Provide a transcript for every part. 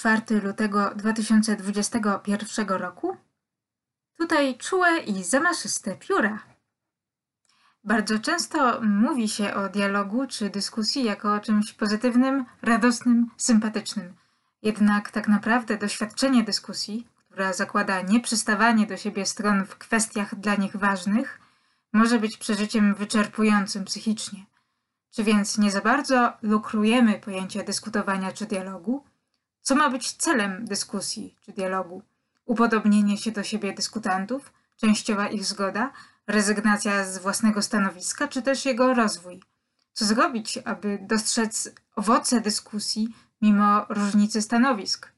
4 lutego 2021 roku. Tutaj czułe i zamaszyste pióra. Bardzo często mówi się o dialogu czy dyskusji jako o czymś pozytywnym, radosnym, sympatycznym. Jednak tak naprawdę doświadczenie dyskusji, która zakłada nieprzystawanie do siebie stron w kwestiach dla nich ważnych, może być przeżyciem wyczerpującym psychicznie. Czy więc nie za bardzo lukrujemy pojęcia dyskutowania czy dialogu? Co ma być celem dyskusji czy dialogu? Upodobnienie się do siebie dyskutantów, częściowa ich zgoda, rezygnacja z własnego stanowiska, czy też jego rozwój? Co zrobić, aby dostrzec owoce dyskusji mimo różnicy stanowisk?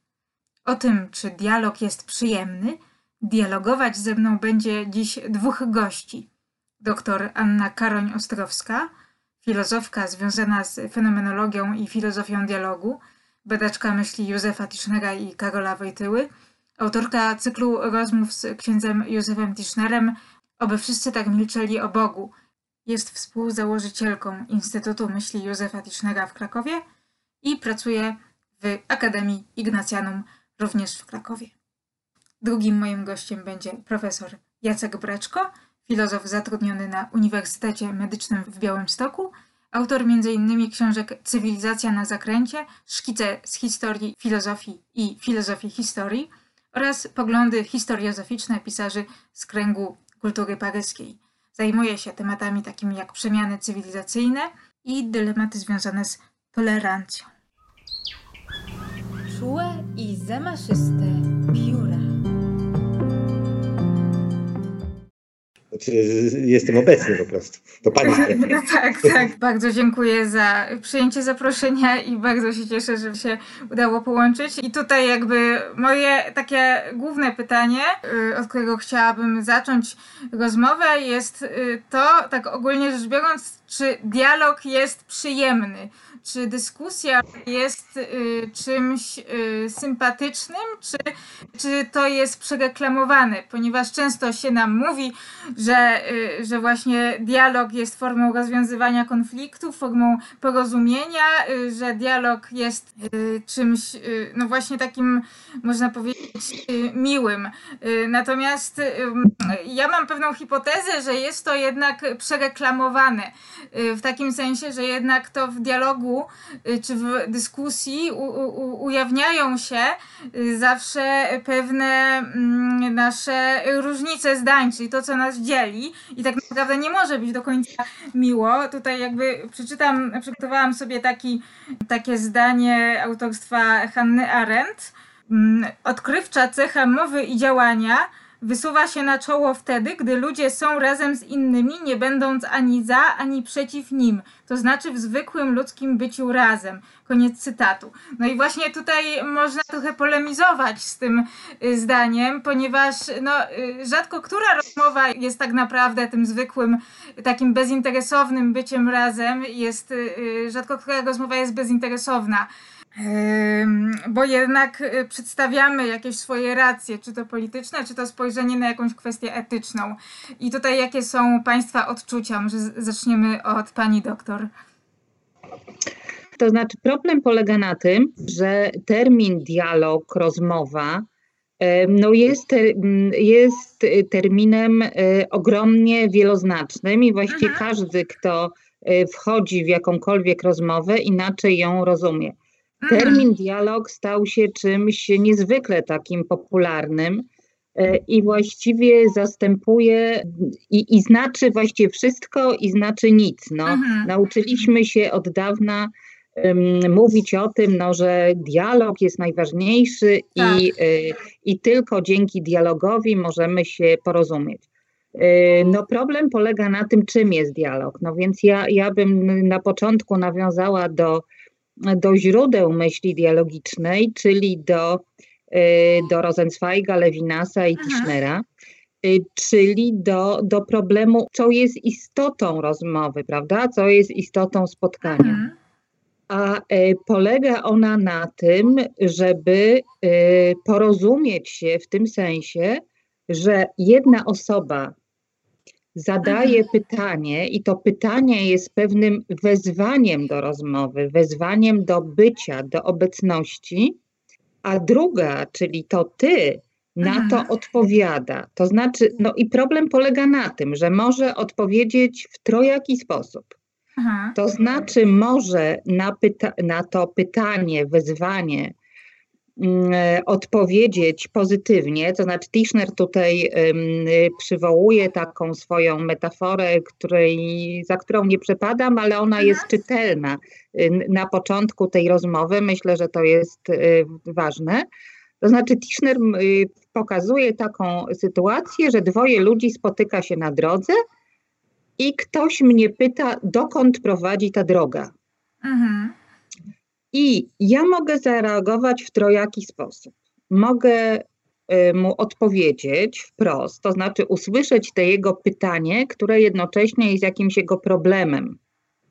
O tym, czy dialog jest przyjemny, dialogować ze mną będzie dziś dwóch gości. Doktor Anna Karoń-Ostrowska, filozofka związana z fenomenologią i filozofią dialogu, badaczka myśli Józefa Tischnera i Karola Wojtyły, autorka cyklu rozmów z księdzem Józefem Tischnerem Oby wszyscy tak milczeli o Bogu. Jest współzałożycielką Instytutu Myśli Józefa Tischnera w Krakowie i pracuje w Akademii Ignacjanum również w Krakowie. Drugim moim gościem będzie profesor Jacek Breczko, filozof zatrudniony na Uniwersytecie Medycznym w Białymstoku, autor m.in. książek Cywilizacja na zakręcie, szkice z historii filozofii i filozofii historii oraz poglądy historiozoficzne pisarzy z kręgu kultury paryskiej. Zajmuje się tematami takimi jak przemiany cywilizacyjne i dylematy związane z tolerancją. Czułe i zamaszyste pióra. Znaczy, jestem obecny po prostu. To pani tak, tak. Bardzo dziękuję za przyjęcie zaproszenia i bardzo się cieszę, że się udało połączyć. I tutaj jakby moje takie główne pytanie, y, od którego chciałabym zacząć rozmowę, jest y, to, tak ogólnie rzecz biorąc, czy dialog jest przyjemny? Czy dyskusja jest y, czymś y, sympatycznym, czy, czy to jest przereklamowane? Ponieważ często się nam mówi, że, y, że właśnie dialog jest formą rozwiązywania konfliktów, formą porozumienia, że dialog jest czymś, no właśnie takim, można powiedzieć, miłym. Natomiast ja mam pewną hipotezę, że jest to jednak przereklamowane. W takim sensie, że jednak to w dialogu y, czy w dyskusji u, u, ujawniają się y, zawsze pewne mm, nasze różnice zdań, czyli to, co nas dzieli i tak naprawdę nie może być do końca miło. Tutaj jakby przeczytam, przygotowałam sobie taki, takie zdanie autorstwa Hanny Arendt. Mm, Odkrywcza cecha mowy i działania wysuwa się na czoło wtedy, gdy ludzie są razem z innymi, nie będąc ani za, ani przeciw nim. To znaczy w zwykłym ludzkim byciu razem. Koniec cytatu. No i właśnie tutaj można trochę polemizować z tym y, zdaniem, ponieważ no, y, rzadko która rozmowa jest tak naprawdę tym zwykłym, takim bezinteresownym byciem razem. Jest, y, rzadko która rozmowa jest bezinteresowna. Bo jednak y, przedstawiamy jakieś swoje racje, czy to polityczne, czy to spojrzenie na jakąś kwestię etyczną. I tutaj jakie są Państwa odczucia? Może zaczniemy od Pani doktor. To znaczy, problem polega na tym, że termin dialog, rozmowa, no jest, jest y, terminem y, ogromnie wieloznacznym i właściwie Mhm. każdy, kto wchodzi w jakąkolwiek rozmowę, inaczej ją rozumie. Termin dialog stał się czymś niezwykle takim popularnym e, i właściwie zastępuje i, i znaczy właściwie wszystko i znaczy nic. No. Mhm. Nauczyliśmy się od dawna em, mówić o tym, no, że dialog jest najważniejszy Tak. i, y, i tylko dzięki dialogowi możemy się porozumieć. Y, No problem polega na tym, czym jest dialog. No więc ja, ja bym na początku nawiązała do do źródeł myśli dialogicznej, czyli do, do Rosenzweiga, Lewinasa i Tischnera, czyli do, do problemu, co jest istotą rozmowy, prawda? Co jest istotą spotkania. Mhm. A polega ona na tym, żeby porozumieć się w tym sensie, że jedna osoba zadaje mhm. pytanie i to pytanie jest pewnym wezwaniem do rozmowy, wezwaniem do bycia, do obecności, a druga, czyli to ty, na to mhm. odpowiada. To znaczy, no i problem polega na tym, że może odpowiedzieć w trojaki sposób. Aha. To znaczy, może na, pyta- na to pytanie, wezwanie odpowiedzieć pozytywnie, to znaczy Tischner tutaj przywołuje taką swoją metaforę, której, za którą nie przepadam, ale ona jest czytelna na początku tej rozmowy. Myślę, że to jest y, ważne. To znaczy Tischner pokazuje taką sytuację, że dwoje ludzi spotyka się na drodze i ktoś mnie pyta, dokąd prowadzi ta droga. Mhm. I ja mogę zareagować w trojaki sposób. Mogę y, mu odpowiedzieć wprost, to znaczy usłyszeć te jego pytanie, które jednocześnie jest jakimś jego problemem.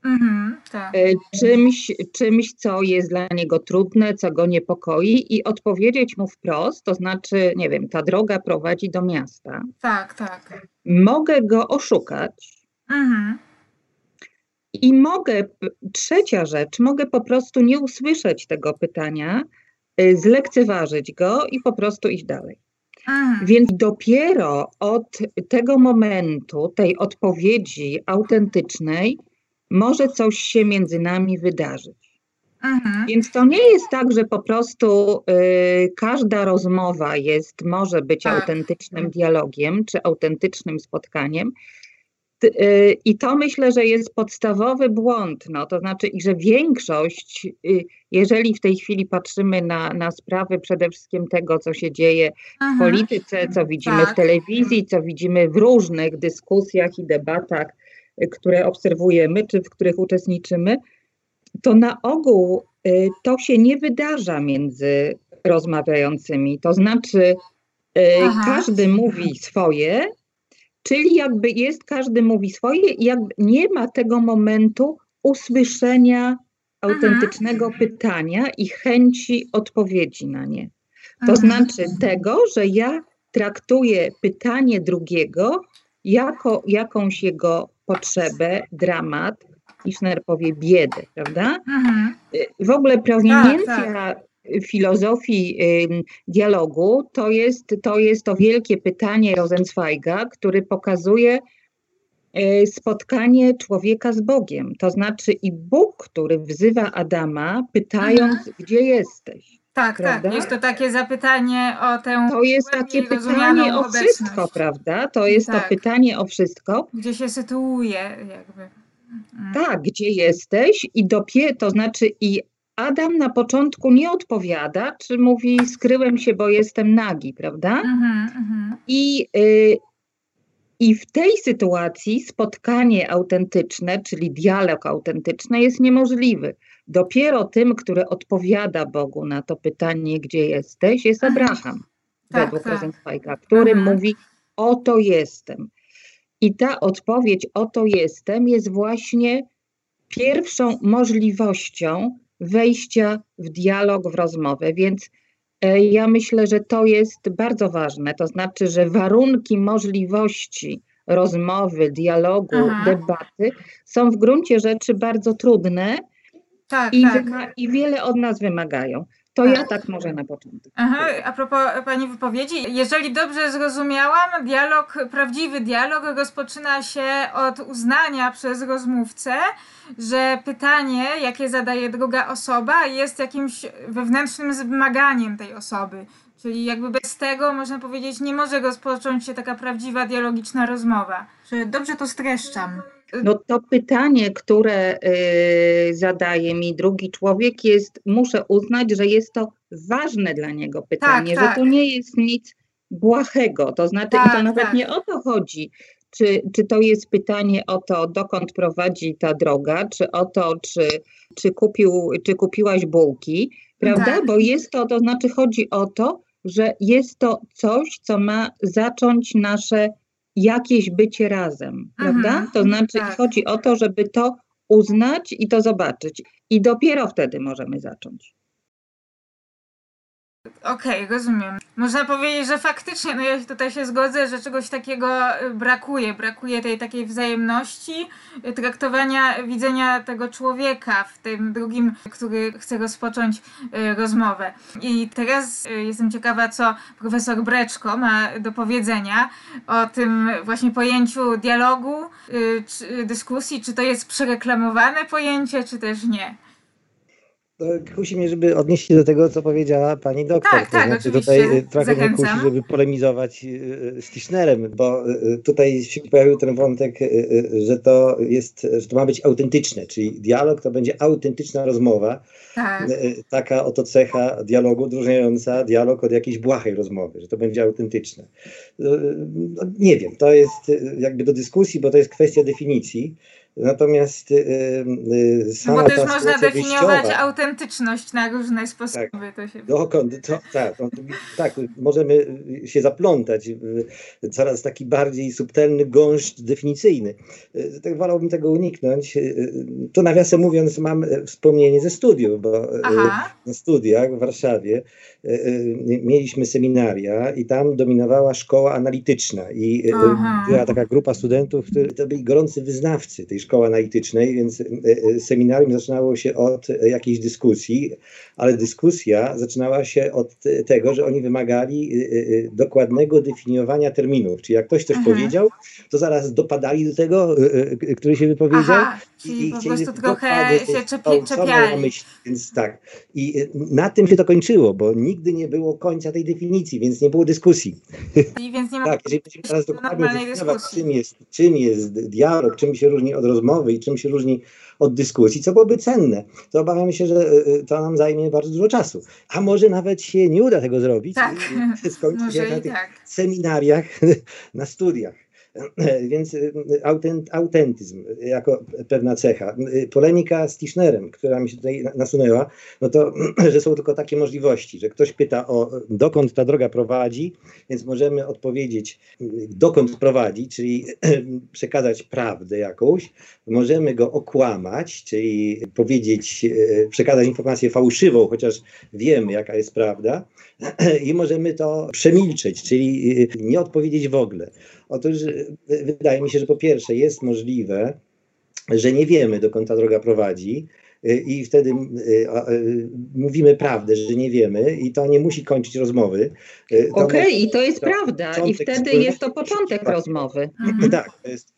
Mhm, tak. Y, czymś, czymś, co jest dla niego trudne, co go niepokoi, i odpowiedzieć mu wprost, to znaczy, nie wiem, ta droga prowadzi do miasta. Tak, tak. Mogę go oszukać. Mhm. I mogę, trzecia rzecz, mogę po prostu nie usłyszeć tego pytania, y, zlekceważyć go i po prostu iść dalej. Więc dopiero od tego momentu, tej odpowiedzi autentycznej, może coś się między nami wydarzyć. Aha. Więc to nie jest tak, że po prostu y, każda rozmowa jest, może być tak. autentycznym dialogiem czy autentycznym spotkaniem, I to myślę, że jest podstawowy błąd. No, to znaczy, że większość, y, jeżeli w tej chwili patrzymy na, na sprawy przede wszystkim tego, co się dzieje Aha. w polityce, co widzimy tak. w telewizji, co widzimy w różnych dyskusjach i debatach, y, które obserwujemy, czy w których uczestniczymy, to na ogół to się nie wydarza między rozmawiającymi. To znaczy, Aha. każdy mówi swoje, Czyli jakby jest, każdy mówi swoje i jakby nie ma tego momentu usłyszenia autentycznego Aha. pytania i chęci odpowiedzi na nie. To Aha. znaczy tego, że ja traktuję pytanie drugiego jako jakąś jego potrzebę, dramat, Ischner powie biedę, prawda? Aha. W ogóle prowiniencja tak, tak filozofii dialogu, to jest, to jest to wielkie pytanie Rosenzweiga, który pokazuje e, spotkanie człowieka z Bogiem. To znaczy i Bóg, który wzywa Adama, pytając, Aha. gdzie jesteś. Tak, tak. prawda? tak. Jest to takie zapytanie o tę. To jest takie pytanie o wszystko, prawda? To jest tak. to pytanie o wszystko. Gdzie się sytuuje, jakby. Mm. Tak, gdzie jesteś i dopiero, to znaczy i Adam na początku nie odpowiada, czy mówi skryłem się, bo jestem nagi, prawda? Mhm, mhm. I, y, I w tej sytuacji spotkanie autentyczne, czyli dialog autentyczny jest niemożliwy. Dopiero tym, który odpowiada Bogu na to pytanie, gdzie jesteś, jest Abraham, tak, według tak. Rosenzweiga, który mówi, oto jestem. I ta odpowiedź, oto jestem, jest właśnie pierwszą możliwością wejścia w dialog, w rozmowę. Więc e, ja myślę, że to jest bardzo ważne. To znaczy, że warunki możliwości rozmowy, dialogu, Aha. debaty są w gruncie rzeczy bardzo trudne tak, i, tak. i wiele od nas wymagają. To tak. ja tak może na początek. Aha, a propos Pani wypowiedzi, jeżeli dobrze zrozumiałam, dialog, prawdziwy dialog rozpoczyna się od uznania przez rozmówcę, że pytanie, jakie zadaje druga osoba, jest jakimś wewnętrznym wymaganiem tej osoby. Czyli jakby bez tego, można powiedzieć, nie może rozpocząć się taka prawdziwa dialogiczna rozmowa. Czy dobrze to streszczam? No to pytanie, które y, zadaje mi drugi człowiek jest, muszę uznać, że jest to ważne dla niego pytanie, tak, że tak. to nie jest nic błahego, to znaczy tak, i to nawet tak. nie o to chodzi, czy, czy to jest pytanie o to, dokąd prowadzi ta droga, czy o to, czy, czy, kupił, czy kupiłaś bułki, prawda? Tak. Bo jest to, to znaczy chodzi o to, że jest to coś, co ma zacząć nasze jakieś bycie razem, prawda? Mhm, to znaczy tak. chodzi o to, żeby to uznać i to zobaczyć. I dopiero wtedy możemy zacząć. Okej, okay, rozumiem. Można powiedzieć, że faktycznie, no ja tutaj się zgodzę, że czegoś takiego y, brakuje. Brakuje tej takiej wzajemności, y, traktowania, widzenia tego człowieka w tym drugim, który chce rozpocząć y, rozmowę. I teraz jestem ciekawa, co profesor Breczko ma do powiedzenia o tym właśnie pojęciu dialogu, dyskusji, czy to jest przereklamowane pojęcie, czy też nie kusi mnie, żeby odnieść się do tego, co powiedziała pani doktor. Tak, to tak, znaczy tutaj y, trochę mnie kusi, żeby polemizować y, y, z Tischnerem, bo tutaj się pojawił ten wątek, że to jest, że to ma być autentyczne, czyli dialog to będzie autentyczna rozmowa. Tak. Taka oto cecha dialogu odróżniająca dialog od jakiejś błahej rozmowy, że to będzie autentyczne. No, nie wiem, to jest jakby do dyskusji, bo to jest kwestia definicji. Natomiast y, y, sama no bo też można definiować autentyczność na różne sposoby. Tak, to się... dokąd, to, tak, no, tak, możemy się zaplątać w coraz taki bardziej subtelny gąszcz definicyjny. Y, tak wolałbym tego uniknąć. To nawiasem mówiąc mam wspomnienie ze studiów, bo Aha. na studiach w Warszawie mieliśmy seminaria i tam dominowała szkoła analityczna i Aha. była taka grupa studentów, którzy to byli gorący wyznawcy tej szkoły analitycznej, więc seminarium zaczynało się od jakiejś dyskusji, ale dyskusja zaczynała się od tego, że oni wymagali dokładnego definiowania terminów. Czyli jak ktoś coś Aha. powiedział, to zaraz dopadali do tego, który się wypowiedział. Aha, czyli i po prostu trochę się czepi, czepiali. Więc tak. I na tym się to kończyło, bo nigdy nie było końca tej definicji, więc nie było dyskusji. I więc nie ma tak, jeżeli będziemy teraz dokładnie definiować, czym jest, czym jest dialog, czym się różni od rozmowy i czym się różni od dyskusji, co byłoby cenne, to obawiam się, że e, e, to nam zajmie bardzo dużo czasu. A może nawet się nie uda tego zrobić. Tak, skończy się na tych tak. seminariach, na studiach. Więc y, autent, autentyzm jako pewna cecha. Polemika z Tischnerem, która mi się tutaj nasunęła, no to, że są tylko takie możliwości, że ktoś pyta o dokąd ta droga prowadzi, więc możemy odpowiedzieć dokąd prowadzi, czyli przekazać prawdę jakąś, możemy go okłamać, czyli powiedzieć, przekazać informację fałszywą, chociaż wiemy jaka jest prawda i możemy to przemilczeć, czyli e, nie odpowiedzieć w ogóle. Otóż e, wydaje mi się, że po pierwsze jest możliwe, że nie wiemy, dokąd ta droga prowadzi, e, i wtedy mówimy prawdę, że nie wiemy, i to nie musi kończyć rozmowy. Okej, okay, i to jest prawda, i wtedy jest to początek rozmowy. Tak, to jest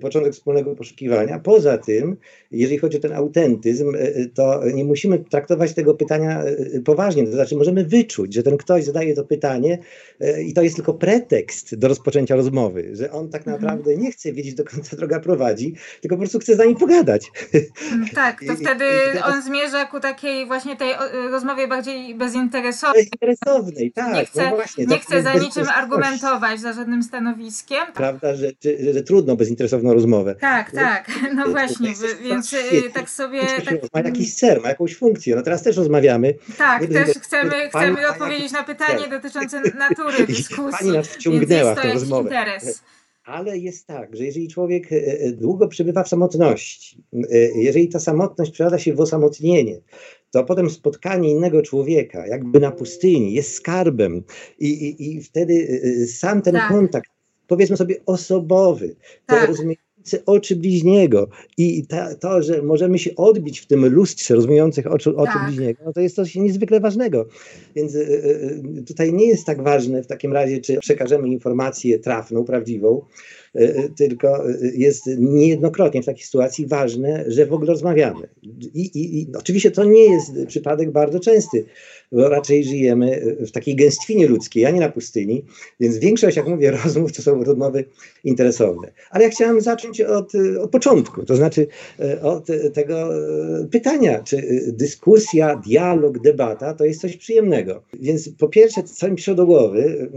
początek wspólnego poszukiwania. Poza tym, jeżeli chodzi o ten autentyzm, e, e, to nie musimy traktować tego pytania e, poważnie. To znaczy, możemy wyczuć, że ten ktoś zadaje to pytanie i to jest tylko pretekst do rozpoczęcia rozmowy, że on tak mhm. naprawdę nie chce wiedzieć, dokąd ta droga prowadzi, tylko po prostu chce z nami pogadać. Mm, tak, to wtedy on zmierza ku takiej właśnie tej rozmowie bardziej bezinteresownej. Bezinteresownej, tak. Nie chce, no właśnie, nie chce za niczym argumentować, za żadnym stanowiskiem. Prawda, że, że, że trudno bezinteresownie sensowną rozmowę. Tak, tak, no właśnie, więc y, tak sobie... Tak... Ma jakiś cel, ma jakąś funkcję, no teraz też rozmawiamy. Tak, też chcemy, chcemy odpowiedzieć na pytanie dotyczące natury dyskusji, Pani nas wciągnęła w tę rozmowę. interes. Ale jest tak, że jeżeli człowiek e, e, długo przebywa w samotności, e, jeżeli ta samotność przerada się w osamotnienie, to potem spotkanie innego człowieka, jakby na pustyni, jest skarbem i, i, i wtedy sam ten tak. kontakt powiedzmy sobie osobowy, tak. rozumiejący oczy bliźniego i ta, to, że możemy się odbić w tym lustrze rozumiejących oczu, oczy tak. bliźniego, no to jest coś niezwykle ważnego. Więc y, tutaj nie jest tak ważne w takim razie, czy przekażemy informację trafną, prawdziwą, tylko jest niejednokrotnie w takiej sytuacji ważne, że w ogóle rozmawiamy. I, i, i oczywiście to nie jest przypadek bardzo częsty bo raczej żyjemy w takiej gęstwinie ludzkiej, a nie na pustyni, więc większość, jak mówię, rozmów to są rozmowy interesowne. Ale ja chciałem zacząć od, od początku, to znaczy od tego pytania, czy dyskusja, dialog, debata to jest coś przyjemnego. Więc po pierwsze, co mi przyszło do głowy,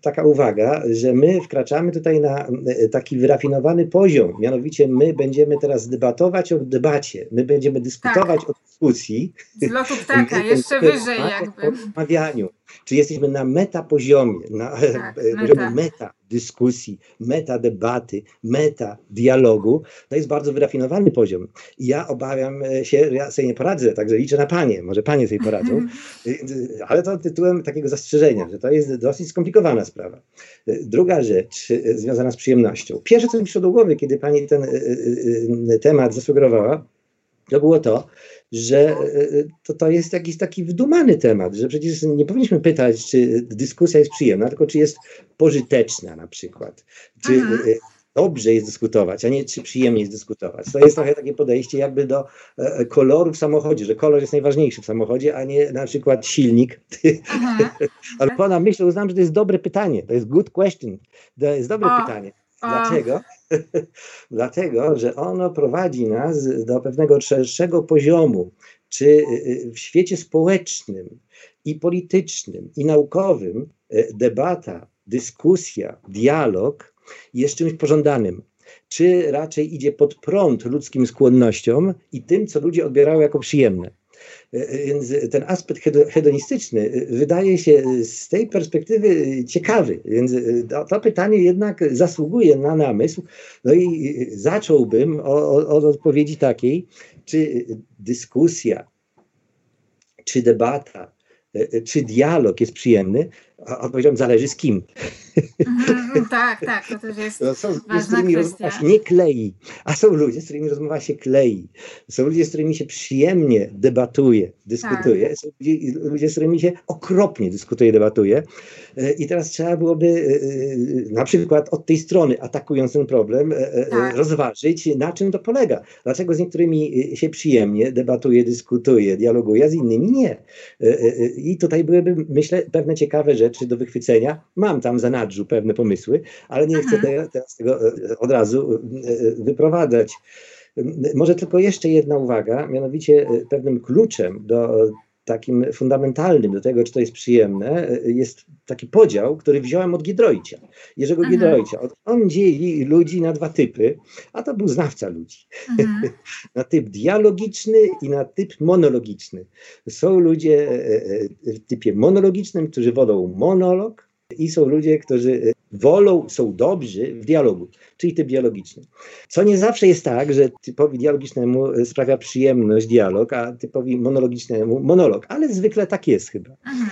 taka uwaga, że my wkraczamy tutaj na taki wyrafinowany poziom, mianowicie my będziemy teraz debatować o debacie, my będziemy dyskutować tak. o dyskusji. Z lotu ptaka, jeszcze wyżej jakby. O rozmawianiu. Czy jesteśmy na meta poziomie, na tak, poziomie meta dyskusji, meta debaty, meta dialogu, to jest bardzo wyrafinowany poziom. I ja obawiam się, ja sobie nie poradzę, także liczę na panie, może panie sobie poradzą, ale to tytułem takiego zastrzeżenia, że to jest dosyć skomplikowana sprawa. Druga rzecz związana z przyjemnością. Pierwsze, co mi przyszło do głowy, kiedy pani ten temat zasugerowała, to było to, że e, to, to jest jakiś taki wdumany temat, że przecież nie powinniśmy pytać, czy dyskusja jest przyjemna, tylko czy jest pożyteczna na przykład, czy mhm. e, dobrze jest dyskutować, a nie czy przyjemnie jest dyskutować. To jest trochę takie podejście jakby do e, koloru w samochodzie, że kolor jest najważniejszy w samochodzie, a nie na przykład silnik. Mhm. Ale pana myślę, uznam, że to jest dobre pytanie, to jest good question, to jest dobre o. pytanie. Dlaczego? Dlatego, że ono prowadzi nas do pewnego szerszego poziomu, czy y, y, w świecie społecznym i politycznym i naukowym y, debata, dyskusja, dialog jest czymś pożądanym. Czy raczej idzie pod prąd ludzkim skłonnościom i tym, co ludzie odbierają jako przyjemne. Więc ten aspekt hedonistyczny wydaje się z tej perspektywy ciekawy. Więc to, to pytanie jednak zasługuje na namysł. No i zacząłbym od odpowiedzi takiej, czy dyskusja, czy debata, czy dialog jest przyjemny, odpowiedziałem, zależy z kim. Mm, tak, tak, to też jest no, Są ludzie, z którymi rozmowa się nie klei, a są ludzie, z którymi rozmowa się klei. Są ludzie, z którymi się przyjemnie debatuje, dyskutuje. Tak. Są ludzie, ludzie, z którymi się okropnie dyskutuje, debatuje. E, I teraz trzeba byłoby e, e, na przykład od tej strony, atakując ten problem, tak. rozważyć, na czym to polega. Dlaczego z niektórymi się przyjemnie debatuje, dyskutuje, dialoguje, a z innymi nie. I tutaj byłyby, myślę, pewne ciekawe rzeczy, do wychwycenia. Mam tam za nadrzu pewne pomysły, ale nie chcę mhm. teraz tego e, od razu e, e, wyprowadzać. Może tylko jeszcze jedna uwaga, mianowicie pewnym kluczem do takim fundamentalnym do tego, czy to jest przyjemne, jest taki podział, który wziąłem od Giedroycia. Jerzego. Giedroycia. On dzieli ludzi na dwa typy, a to był znawca ludzi. Na typ dialogiczny i na typ monologiczny. Są ludzie w typie monologicznym, którzy wolą monolog, i są ludzie, którzy wolą, są dobrzy w dialogu, czyli typ dialogiczny. Co nie zawsze jest tak, że typowi dialogicznemu sprawia przyjemność dialog, a typowi monologicznemu monolog, ale zwykle tak jest chyba. Mhm.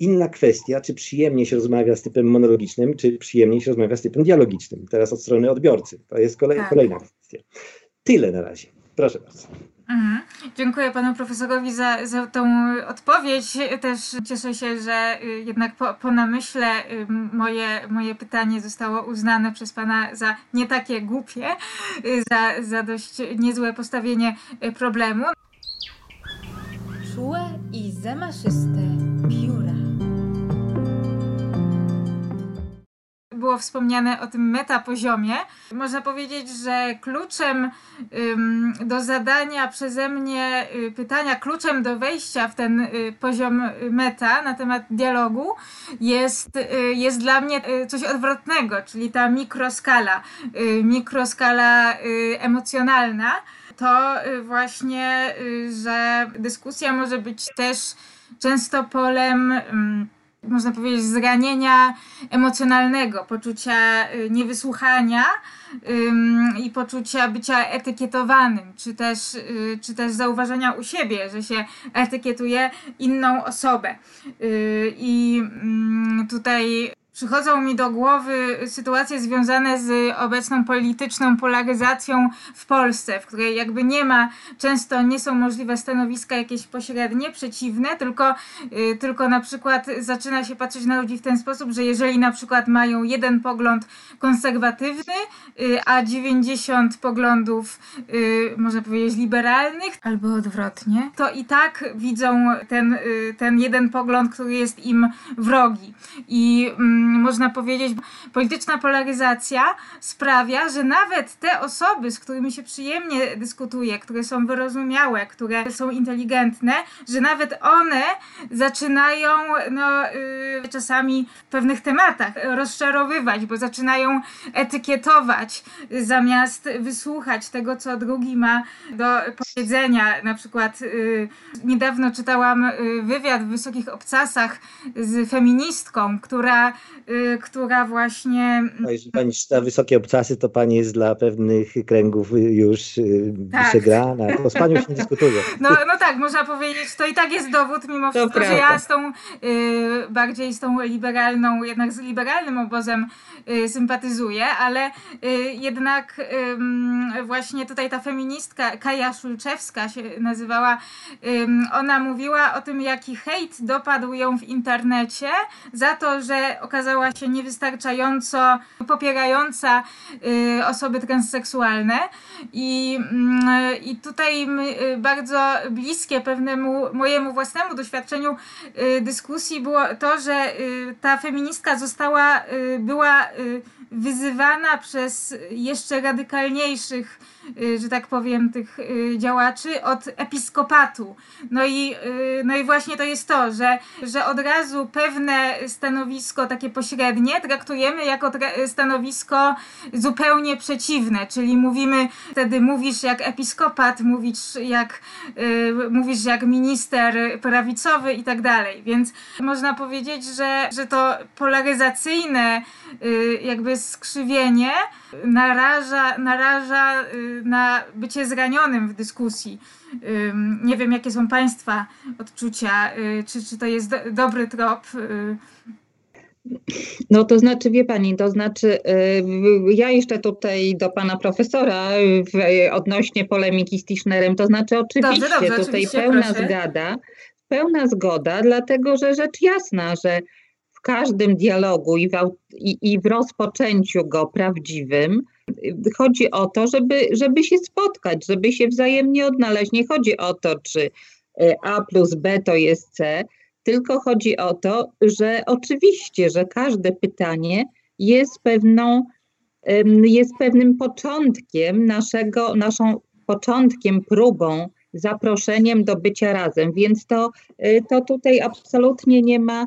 Inna kwestia, czy przyjemnie się rozmawia z typem monologicznym, czy przyjemnie się rozmawia z typem dialogicznym. Teraz od strony odbiorcy. To jest kolej, tak. kolejna kwestia. Tyle na razie. Proszę bardzo. Mhm. Dziękuję panu profesorowi za, za tą odpowiedź. Też cieszę się, że y, jednak po, po namyśle y, moje, moje pytanie zostało uznane przez pana za nie takie głupie, y, za, za dość niezłe postawienie problemu. Czułe i zamaszyste było wspomniane o tym metapoziomie. Można powiedzieć, że kluczem do zadania przeze mnie y, pytania, kluczem do wejścia w ten y, poziom meta na temat dialogu jest, y, jest dla mnie coś odwrotnego, czyli ta mikroskala, mikroskala emocjonalna. To właśnie, że dyskusja może być też często polem można powiedzieć, zranienia emocjonalnego, poczucia y, niewysłuchania ym, i poczucia bycia etykietowanym, czy też, y, czy też zauważenia u siebie, że się etykietuje inną osobę. Y, I y, tutaj Przychodzą mi do głowy sytuacje związane z obecną polityczną polaryzacją w Polsce, w której jakby nie ma, często nie są możliwe stanowiska jakieś pośrednie, przeciwne, tylko, y, tylko na przykład zaczyna się patrzeć na ludzi w ten sposób, że jeżeli na przykład mają jeden pogląd konserwatywny, y, a 90 poglądów, y, można powiedzieć, liberalnych, albo odwrotnie, to i tak widzą ten, ten jeden pogląd, który jest im wrogi. I mm, można powiedzieć, polityczna polaryzacja sprawia, że nawet te osoby, z którymi się przyjemnie dyskutuje, które są wyrozumiałe, które są inteligentne, że nawet one zaczynają no, yy, czasami w pewnych tematach rozczarowywać, bo zaczynają etykietować zamiast wysłuchać tego, co drugi ma do powiedzenia. Na przykład yy, niedawno czytałam y, wywiad w Wysokich Obcasach z feministką, która, y, która właśnie... No, jeśli pani czyta Wysokie Obcasy, to pani jest dla pewnych kręgów już y, tak. przegrana. To z panią się nie dyskutuje. No, no tak, można powiedzieć, to i tak jest dowód mimo wszystko, że ja z tą bardziej z tą liberalną, jednak z liberalnym obozem sympatyzuję, ale jednak właśnie tutaj ta feministka Kaja Szulczewska się nazywała, ona mówiła o tym, jaki hejt dopadł ją w internecie za to, że okazała się niewystarczająco popierająca y, osoby transseksualne. I, mm, i tutaj y, bardzo bliskie pewnemu mojemu własnemu doświadczeniu y, dyskusji było to, że ta feministka została, była wyzywana przez jeszcze radykalniejszych, że tak powiem, tych y, działaczy od episkopatu. No i, y, no i właśnie to jest to, że, że od razu pewne stanowisko takie pośrednie traktujemy jako stanowisko zupełnie przeciwne, czyli mówimy, wtedy mówisz jak episkopat, mówisz jak, mówisz jak minister prawicowy i tak dalej. Więc można powiedzieć, że, że to polaryzacyjne jakby skrzywienie naraża, naraża y, na bycie zranionym w dyskusji. Nie wiem, jakie są Państwa odczucia, y, czy, czy to jest do, dobry trop. Y. No to znaczy, wie Pani, to znaczy, ja jeszcze tutaj do Pana Profesora odnośnie polemiki z Tischnerem, to znaczy oczywiście dobrze, dobrze, tutaj oczywiście, pełna proszę. zgoda, pełna zgoda, dlatego że rzecz jasna, że każdym dialogu i w, i, i w rozpoczęciu go prawdziwym chodzi o to, żeby, żeby się spotkać, żeby się wzajemnie odnaleźć. Nie chodzi o to, czy e, A plus B to jest C, tylko chodzi o to, że oczywiście, że każde pytanie jest pewną, jest pewnym początkiem naszego, naszą początkiem, próbą, zaproszeniem do bycia razem, więc to, e, to tutaj absolutnie nie ma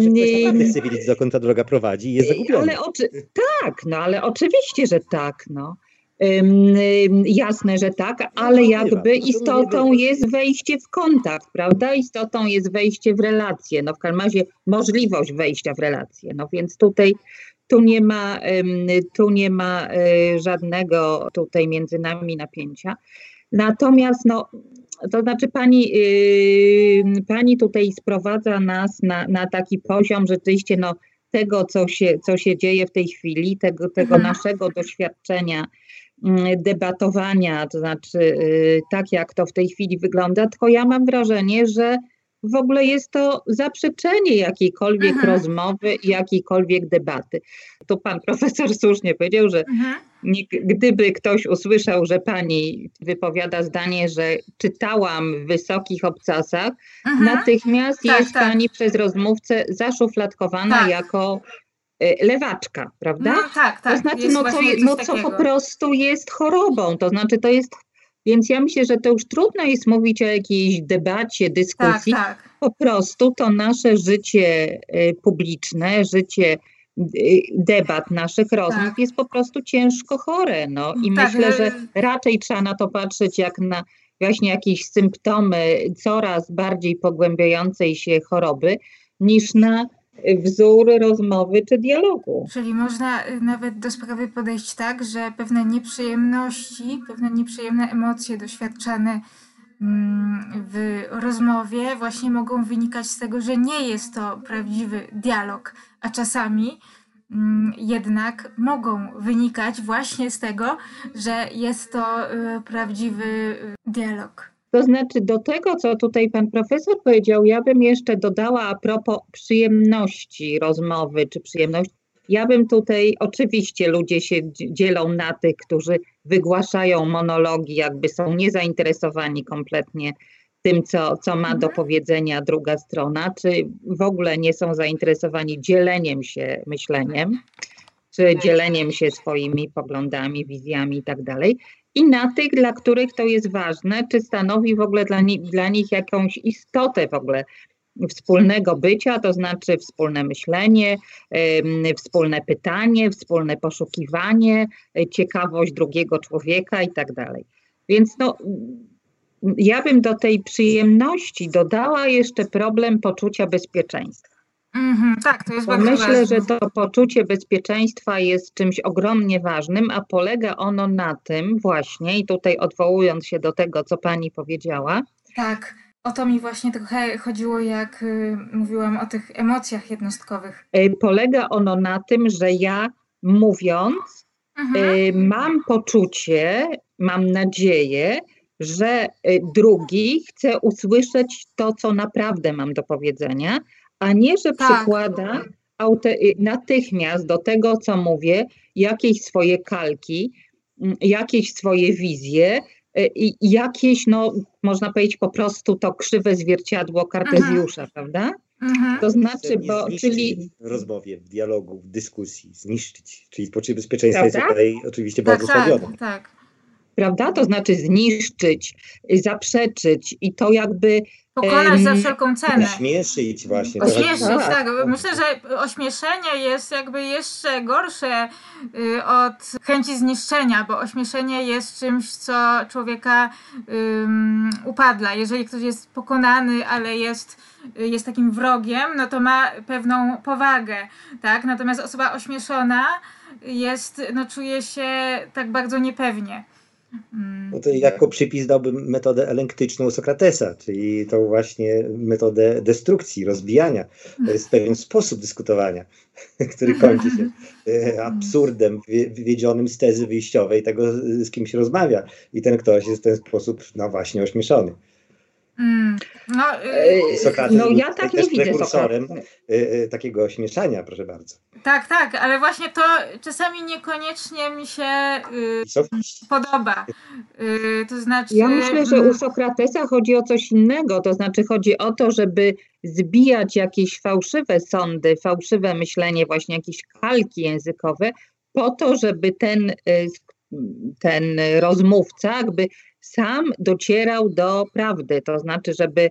nie chce wiedzieć, dokąd ta droga prowadzi i jest zagubiony. Ale oczy, tak, no ale oczywiście, że tak, no. jasne, że tak, no, ale jakby istotą jest wejście w kontakt, prawda? Istotą jest wejście w relacje, no w każdym razie możliwość wejścia w relacje, no więc tutaj tu nie ma, tu nie ma e, żadnego tutaj między nami napięcia. Natomiast no, to znaczy pani, yy, pani tutaj sprowadza nas na, na taki poziom rzeczywiście no, tego, co się, co się dzieje w tej chwili, tego, tego mhm. naszego doświadczenia mm, debatowania, to znaczy yy, tak jak to w tej chwili wygląda, tylko ja mam wrażenie, że w ogóle jest to zaprzeczenie jakiejkolwiek mhm. rozmowy i jakiejkolwiek debaty. Tu pan profesor słusznie powiedział, że mhm. gdyby ktoś usłyszał, że pani wypowiada zdanie, że czytałam w wysokich obcasach, mhm. natychmiast tak, jest tak. pani przez rozmówcę zaszufladkowana tak. jako e, lewaczka, prawda? No, tak, tak. To znaczy, no, co, no co po prostu jest chorobą, to znaczy to jest więc ja myślę, że to już trudno jest mówić o jakiejś debacie, dyskusji. Tak, tak. Po prostu to nasze życie y, publiczne, życie y, debat naszych rozmów tak. jest po prostu ciężko chore. No. I tak, myślę, że raczej trzeba na to patrzeć jak na właśnie jakieś symptomy coraz bardziej pogłębiającej się choroby, niż na wzór rozmowy czy dialogu. Czyli można y, nawet do sprawy podejść tak, że pewne nieprzyjemności, pewne nieprzyjemne emocje doświadczane mm, w rozmowie właśnie mogą wynikać z tego, że nie jest to prawdziwy dialog, a czasami mm, jednak mogą wynikać właśnie z tego, że jest to y, prawdziwy y, dialog. To znaczy, do tego, co tutaj pan profesor powiedział, ja bym jeszcze dodała a propos przyjemności rozmowy czy przyjemności. Ja bym tutaj, oczywiście ludzie się dzielą na tych, którzy wygłaszają monologi, jakby są niezainteresowani kompletnie tym, co, co ma do Mhm. powiedzenia druga strona, czy w ogóle nie są zainteresowani dzieleniem się myśleniem, czy dzieleniem się swoimi poglądami, wizjami i tak dalej. I na tych, dla których to jest ważne, czy stanowi w ogóle dla, dla nich jakąś istotę w ogóle wspólnego bycia, to znaczy wspólne myślenie, wspólne pytanie, wspólne poszukiwanie, e, ciekawość drugiego człowieka i tak dalej. Więc no, ja bym do tej przyjemności dodała jeszcze problem poczucia bezpieczeństwa. Mhm, tak, to jest Bo bardzo myślę, ważne. że to poczucie bezpieczeństwa jest czymś ogromnie ważnym, a polega ono na tym właśnie, i tutaj odwołując się do tego, co pani powiedziała, Tak, o to mi właśnie trochę chodziło, jak y, mówiłam o tych emocjach jednostkowych. y, polega ono na tym, że ja mówiąc, Mhm. y, mam poczucie, mam nadzieję, że drugi chce usłyszeć to, co naprawdę mam do powiedzenia, a nie, że Tak. przykłada y, natychmiast do tego, co mówię, jakieś swoje kalki, mm, jakieś swoje wizje y, i jakieś, no, można powiedzieć po prostu to krzywe zwierciadło Kartezjusza, prawda? Mhm. To znaczy, bo, czyli w rozmowie, w dialogu, w dyskusji, zniszczyć. Czyli poczucie bezpieczeństwa jest tutaj oczywiście Tak, bardzo tak, osłabione. tak. Prawda? To znaczy zniszczyć, zaprzeczyć i to jakby Pokonać za wszelką cenę. Ośmieszyć właśnie. Ośmieszyć, trochę- tak. Myślę, że ośmieszenie jest jakby jeszcze gorsze y, od chęci zniszczenia, bo ośmieszenie jest czymś, co człowieka ym, upadla. Jeżeli ktoś jest pokonany, ale jest, jest takim wrogiem, no to ma pewną powagę, tak? Natomiast osoba ośmieszona jest, no czuje się tak bardzo niepewnie. Mm. No to jako przypis dałbym metodę elenktyczną Sokratesa, czyli tą właśnie metodę destrukcji, rozbijania. To jest pewien sposób dyskutowania, który kończy się e, absurdem wy- wywiedzionym z tezy wyjściowej tego, z kim się rozmawia. I ten ktoś jest w ten sposób, no właśnie, ośmieszony. Mm. No, y, Sokrates no był ja tak nie też widzę prekursorem Sokratesa. e, e, takiego ośmieszania, proszę bardzo. Tak, tak, ale właśnie to czasami niekoniecznie mi się y, podoba. Y, to znaczy. Ja myślę, że mm, u Sokratesa chodzi o coś innego, to znaczy chodzi o to, żeby zbijać jakieś fałszywe sądy, fałszywe myślenie, właśnie jakieś kalki językowe, po to, żeby ten, y, ten rozmówca jakby sam docierał do prawdy, to znaczy, żeby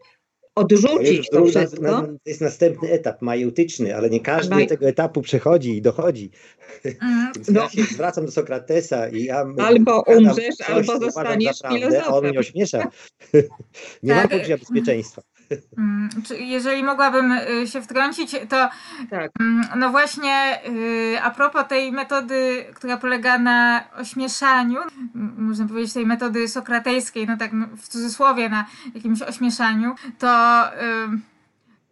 To odrzucić to druga- wszystko. to jest następny etap, majeutyczny, ale nie każdy Maj- tego etapu przechodzi i dochodzi. mm, Więc No. ja się zwracam do Sokratesa i ja Albo umrzesz, coś, albo zostaniesz a on filozofem. mnie ośmiesza. nie mam Tak. poczucia bezpieczeństwa. Mm, czy jeżeli mogłabym y, się wtrącić, to Tak. mm, no właśnie y, a propos tej metody, która polega na ośmieszaniu, można powiedzieć tej metody sokratejskiej, no tak w cudzysłowie na jakimś ośmieszaniu, to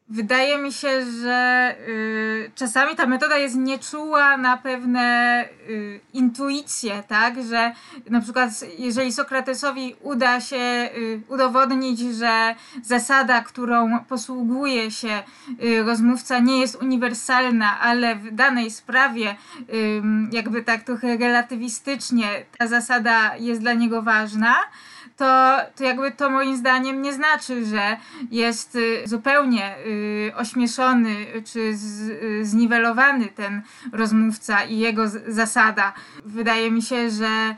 Wydaje mi się, że y, czasami ta metoda jest nieczuła na pewne y, intuicje, tak? Że na przykład jeżeli Sokratesowi uda się y, udowodnić, że zasada, którą posługuje się y, rozmówca nie jest uniwersalna, ale w danej sprawie jakby tak trochę relatywistycznie ta zasada jest dla niego ważna, to, to jakby to moim zdaniem nie znaczy, że jest y, zupełnie y, ośmieszony y, czy zniwelowany ten rozmówca i jego zasada. Wydaje mi się, że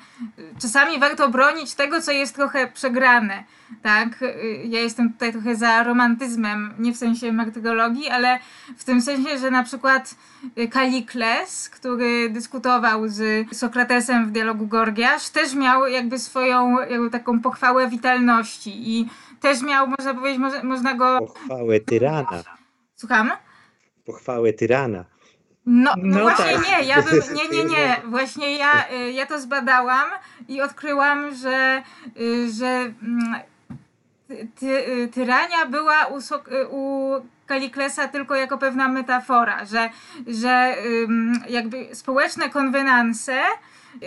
czasami warto bronić tego, co jest trochę przegrane. Tak, Y, ja jestem tutaj trochę za romantyzmem, nie w sensie martyrologii, ale w tym sensie, że na przykład y, Kalikles, który dyskutował z Sokratesem w dialogu Gorgiasz, też miał jakby swoją jakby taką pochwałę witalności i też miał, można powiedzieć, może, można go... Pochwałę tyrana. Słucham? Pochwałę tyrana. No, no, No właśnie tak. nie, ja bym, nie, nie, nie, właśnie ja, y, ja to zbadałam i odkryłam, że, że mm, ty, y, tyrania była u, y, u Kaliklesa tylko jako pewna metafora, że, że jakby społeczne konwenanse,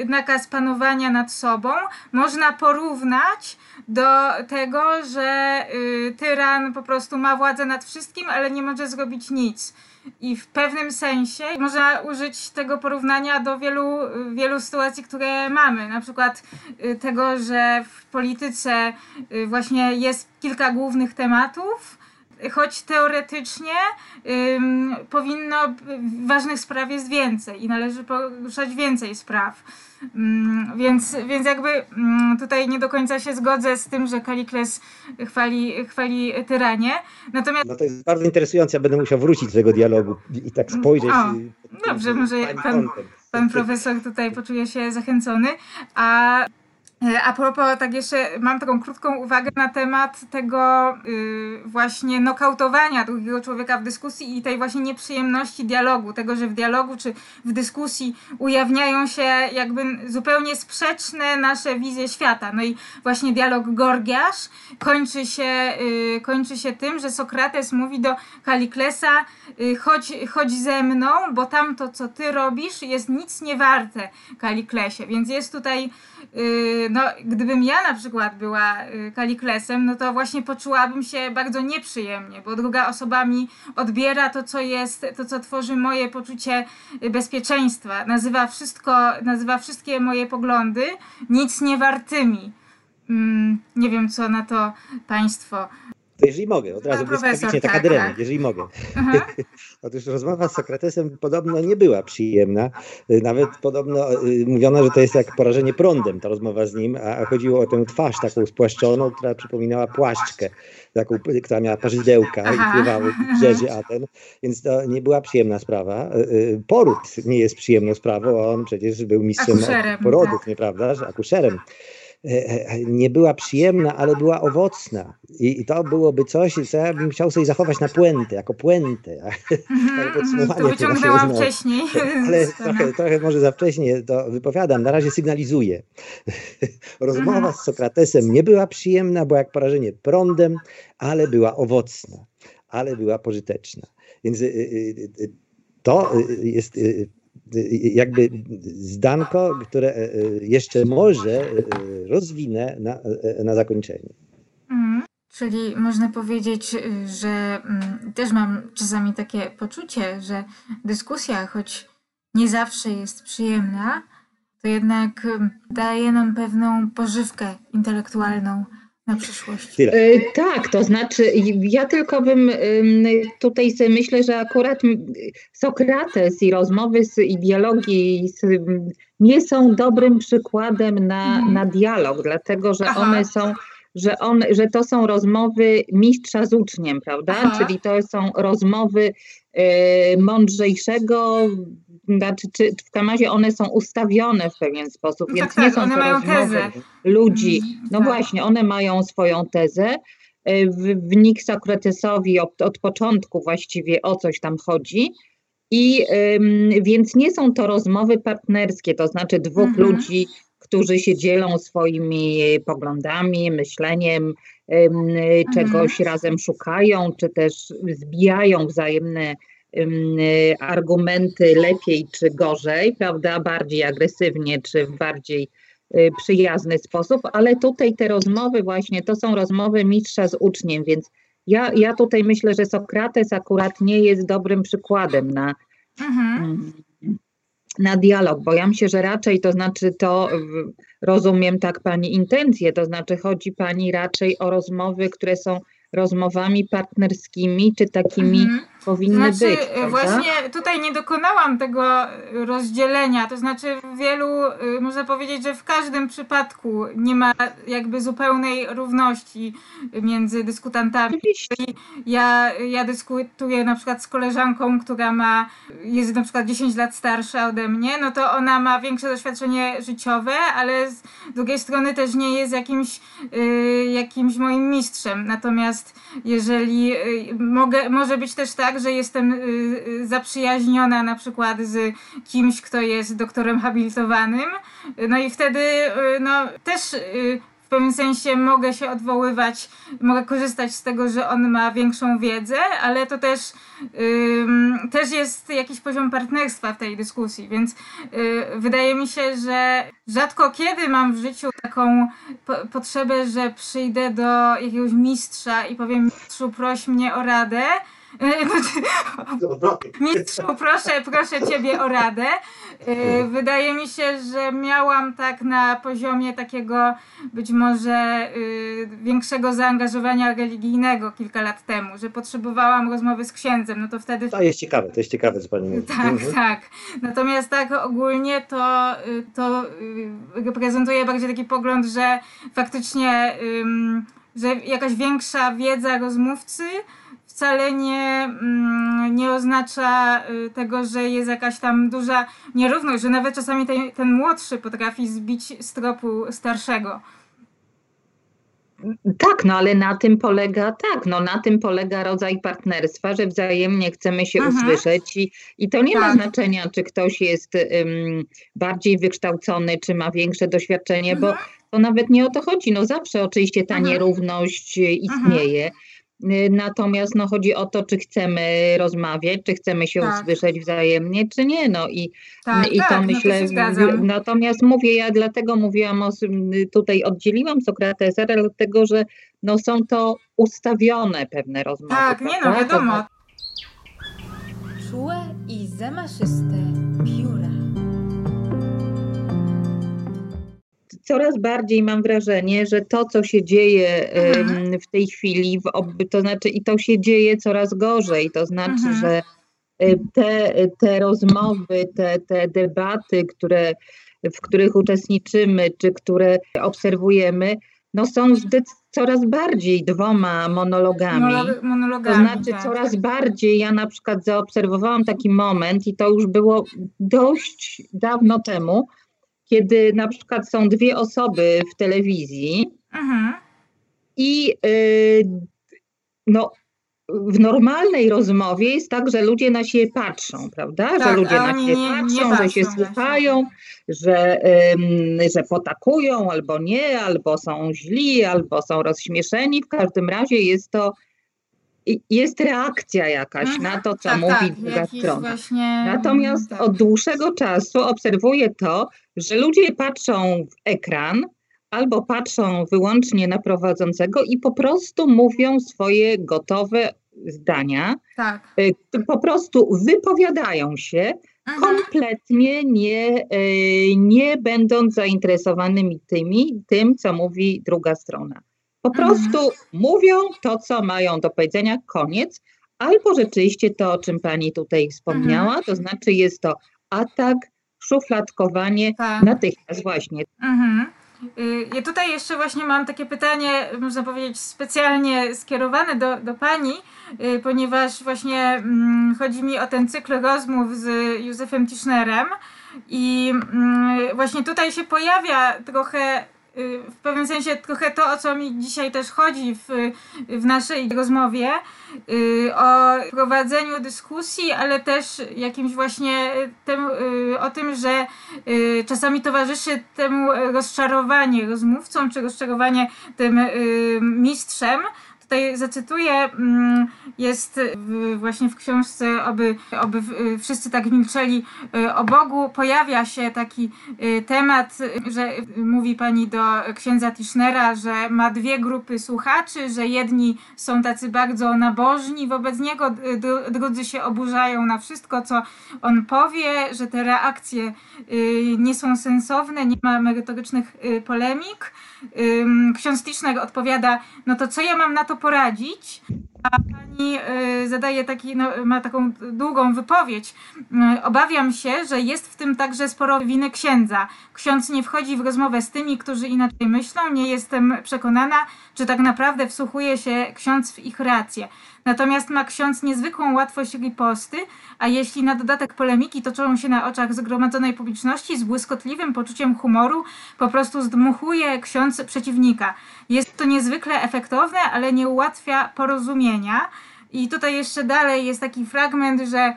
nakaz panowania nad sobą można porównać do tego, że y, tyran po prostu ma władzę nad wszystkim, ale nie może zrobić nic. I w pewnym sensie można użyć tego porównania do wielu, wielu sytuacji, które mamy. Na przykład y, tego, że w polityce y, właśnie jest kilka głównych tematów, choć teoretycznie ym, powinno, ważnych spraw jest więcej i należy poruszać więcej spraw. Ym, więc, więc jakby ym, tutaj nie do końca się zgodzę z tym, że Kalikles chwali, chwali tyranię. Natomiast... No to jest bardzo interesujące, ja będę musiał wrócić do tego dialogu i tak spojrzeć. O, dobrze, może pan, pan profesor tutaj poczuje się zachęcony. A a propos, tak jeszcze mam taką krótką uwagę na temat tego yy, właśnie nokautowania drugiego człowieka w dyskusji i tej właśnie nieprzyjemności dialogu, tego, że w dialogu czy w dyskusji ujawniają się jakby zupełnie sprzeczne nasze wizje świata. No i właśnie dialog Gorgiasz kończy się, yy, kończy się tym, że Sokrates mówi do Kaliklesa yy, chodź, chodź ze mną, bo tamto, co ty robisz jest nic nie warte, Kaliklesie. Więc jest tutaj no, gdybym ja na przykład była y, Kaliklesem, no to właśnie poczułabym się bardzo nieprzyjemnie, bo druga osoba mi odbiera to, co jest, to, co tworzy moje poczucie bezpieczeństwa. Nazywa wszystko, nazywa wszystkie moje poglądy nic niewartymi. Mm, nie wiem, co na to Państwo to jeżeli mogę, od razu błyskawicznie tak, taka tak. jeżeli mogę. Otóż rozmowa z Sokratesem podobno nie była przyjemna. Nawet podobno y, mówiono, że to jest jak porażenie prądem, ta rozmowa z nim, a chodziło o tę twarz taką spłaszczoną, która przypominała płaszczkę, taką, która miała parzydełka Aha. i pływały w brzeży Aten, więc to nie była przyjemna sprawa. Y, y, poród nie jest przyjemną sprawą, a on przecież był mistrzem porodów, tak. nieprawda, akuszerem. E, e, nie była przyjemna, ale była owocna. I, to byłoby coś, co ja bym chciał sobie zachować na puentę, jako puentę. Mm, to wyciągnęłam wcześniej. Ale trochę, trochę, może za wcześnie to wypowiadam. Na razie sygnalizuję. Rozmowa mhm. z Sokratesem nie była przyjemna, bo jak porażenie prądem, ale była owocna, ale była pożyteczna. Więc y, y, y, to jest jakby zdanko, które e, e, jeszcze może e, rozwinę na, na zakończenie. Mhm. Czyli można powiedzieć, że mm, też mam czasami takie poczucie, że dyskusja, choć nie zawsze jest przyjemna, to jednak mm, daje nam pewną pożywkę intelektualną na przyszłość. E, tak, to znaczy ja tylko bym tutaj sobie myślę, że akurat Sokrates i rozmowy z, i dialogi z, nie są dobrym przykładem na, mhm. na dialog, dlatego że Aha. one są że, on, że to są rozmowy mistrza z uczniem, prawda? Aha. Czyli to są rozmowy y, mądrzejszego, znaczy, czy w Kamazie one są ustawione w pewien sposób, no więc tak, nie tak, są to rozmowy tezę. ludzi. No tak. właśnie, one mają swoją tezę. E, w, w nich Sokratesowi od, od początku właściwie o coś tam chodzi. I ym, więc nie są to rozmowy partnerskie, to znaczy dwóch mhm. ludzi, którzy się dzielą swoimi poglądami, myśleniem, ym, czegoś mhm. razem szukają, czy też zbijają wzajemne argumenty lepiej czy gorzej, prawda, bardziej agresywnie czy w bardziej y, przyjazny sposób, ale tutaj te rozmowy właśnie to są rozmowy mistrza z uczniem, więc ja, ja tutaj myślę, że Sokrates akurat nie jest dobrym przykładem na, mhm. Mm, na dialog, bo ja myślę, że raczej to znaczy to rozumiem tak pani intencje, to znaczy chodzi pani raczej o rozmowy, które są rozmowami partnerskimi, czy takimi mhm. Powinny znaczy, być. Prawda? Właśnie tutaj nie dokonałam tego rozdzielenia, to znaczy w wielu, y, można powiedzieć, że w każdym przypadku nie ma jakby zupełnej równości między dyskutantami. Ja, ja dyskutuję na przykład z koleżanką, która ma, jest na przykład 10 lat starsza ode mnie, no to ona ma większe doświadczenie życiowe, ale z drugiej strony też nie jest jakimś, y, jakimś moim mistrzem. Natomiast jeżeli y, mogę, może być też tak, że jestem y, y, zaprzyjaźniona na przykład z kimś, kto jest doktorem habilitowanym, no i wtedy no, też w pewnym sensie mogę się odwoływać, mogę korzystać z tego, że on ma większą wiedzę, ale to też, też jest jakiś poziom partnerstwa w tej dyskusji, więc wydaje mi się, że rzadko kiedy mam w życiu taką po potrzebę, że przyjdę do jakiegoś mistrza i powiem mistrzu, proś mnie o radę, Mistrzu, proszę, proszę ciebie o radę. Y, wydaje mi się, że miałam tak na poziomie takiego być może y, większego zaangażowania religijnego kilka lat temu, że potrzebowałam rozmowy z księdzem, no to wtedy... To jest ciekawe, to jest ciekawe, co pani mówi. Tak, mhm. tak. Natomiast tak ogólnie to, y, to reprezentuje bardziej taki pogląd, że faktycznie, że jakaś większa wiedza rozmówcy wcale nie, mm, nie oznacza y, tego, że jest jakaś tam duża nierówność, że nawet czasami ten, ten młodszy potrafi zbić z tropu starszego. Tak, no ale na tym polega, tak, no na tym polega rodzaj partnerstwa, że wzajemnie chcemy się mhm. usłyszeć i, i to nie tak. ma znaczenia, czy ktoś jest um, bardziej wykształcony, czy ma większe doświadczenie, mhm. bo to nawet nie o to chodzi. No zawsze oczywiście ta mhm. nierówność istnieje. Y, natomiast no, chodzi o to, czy chcemy rozmawiać, czy chcemy się tak. usłyszeć wzajemnie, czy nie. No i, tak, i to tak, myślę. No to natomiast mówię, ja dlatego mówiłam o tutaj oddzieliłam Sokratesa, dlatego że no, są to ustawione pewne rozmowy. Tak, nie no, wiadomo. Czułe i zamaszyste pióra. Coraz bardziej mam wrażenie, że to, co się dzieje mhm. w tej chwili, to znaczy i to się dzieje coraz gorzej, to znaczy, mhm. że e, te, te rozmowy, te, te debaty, które, w których uczestniczymy, czy które obserwujemy, no są coraz bardziej dwoma monologami. monologami to znaczy tak. coraz bardziej, ja na przykład zaobserwowałam taki moment i to już było dość dawno temu, kiedy na przykład są dwie osoby w telewizji mhm. i y, no, w normalnej rozmowie jest tak, że ludzie na siebie patrzą, prawda? Tak, że ludzie na siebie nie, patrzą, nie że się słuchają, że, że potakują albo nie, albo są źli, albo są rozśmieszeni. W każdym razie jest to jest reakcja jakaś mhm. na to, co tak, mówi tak, druga strona. Właśnie... Natomiast tak. od dłuższego czasu obserwuję to, że ludzie patrzą w ekran albo patrzą wyłącznie na prowadzącego i po prostu mówią swoje gotowe zdania. Tak. Y, po prostu wypowiadają się, mhm. kompletnie nie, y, nie będąc zainteresowanymi tymi, tym, co mówi druga strona. Po mhm. prostu mówią to, co mają do powiedzenia, koniec. Albo rzeczywiście to, o czym pani tutaj wspomniała, mhm. to znaczy jest to atak, szufladkowanie tak. natychmiast właśnie. Mhm. Y, ja tutaj jeszcze właśnie mam takie pytanie, można powiedzieć, specjalnie skierowane do, do Pani, y, ponieważ właśnie mm, chodzi mi o ten cykl rozmów z Józefem Tischnerem i mm, właśnie tutaj się pojawia trochę w pewnym sensie trochę to, o co mi dzisiaj też chodzi w, w naszej rozmowie, y, o prowadzeniu dyskusji, ale też jakimś właśnie tem, y, o tym, że czasami towarzyszy temu rozczarowanie rozmówcą, czy rozczarowanie tym mistrzem, tutaj zacytuję, mm, jest właśnie w książce Oby, oby wszyscy tak milczeli y, o Bogu, pojawia się taki y, temat, że mówi pani do księdza Tischnera, że ma dwie grupy słuchaczy, że jedni są tacy bardzo nabożni wobec niego, drudzy się oburzają na wszystko, co on powie, że te reakcje y, nie są sensowne, nie ma merytorycznych polemik. Ksiądz Tischner odpowiada, no to co ja mam na to poradzić, a pani y, zadaje taki, no, ma taką długą wypowiedź. Y, obawiam się, że jest w tym także sporo winy księdza. Ksiądz nie wchodzi w rozmowę z tymi, którzy inaczej myślą. Nie jestem przekonana, czy tak naprawdę wsłuchuje się ksiądz w ich rację. Natomiast ma ksiądz niezwykłą łatwość riposty, a jeśli na dodatek polemiki toczą się na oczach zgromadzonej publiczności z błyskotliwym poczuciem humoru, po prostu zdmuchuje ksiądz przeciwnika. Jest to niezwykle efektowne, ale nie ułatwia porozumienia. I tutaj jeszcze dalej jest taki fragment, że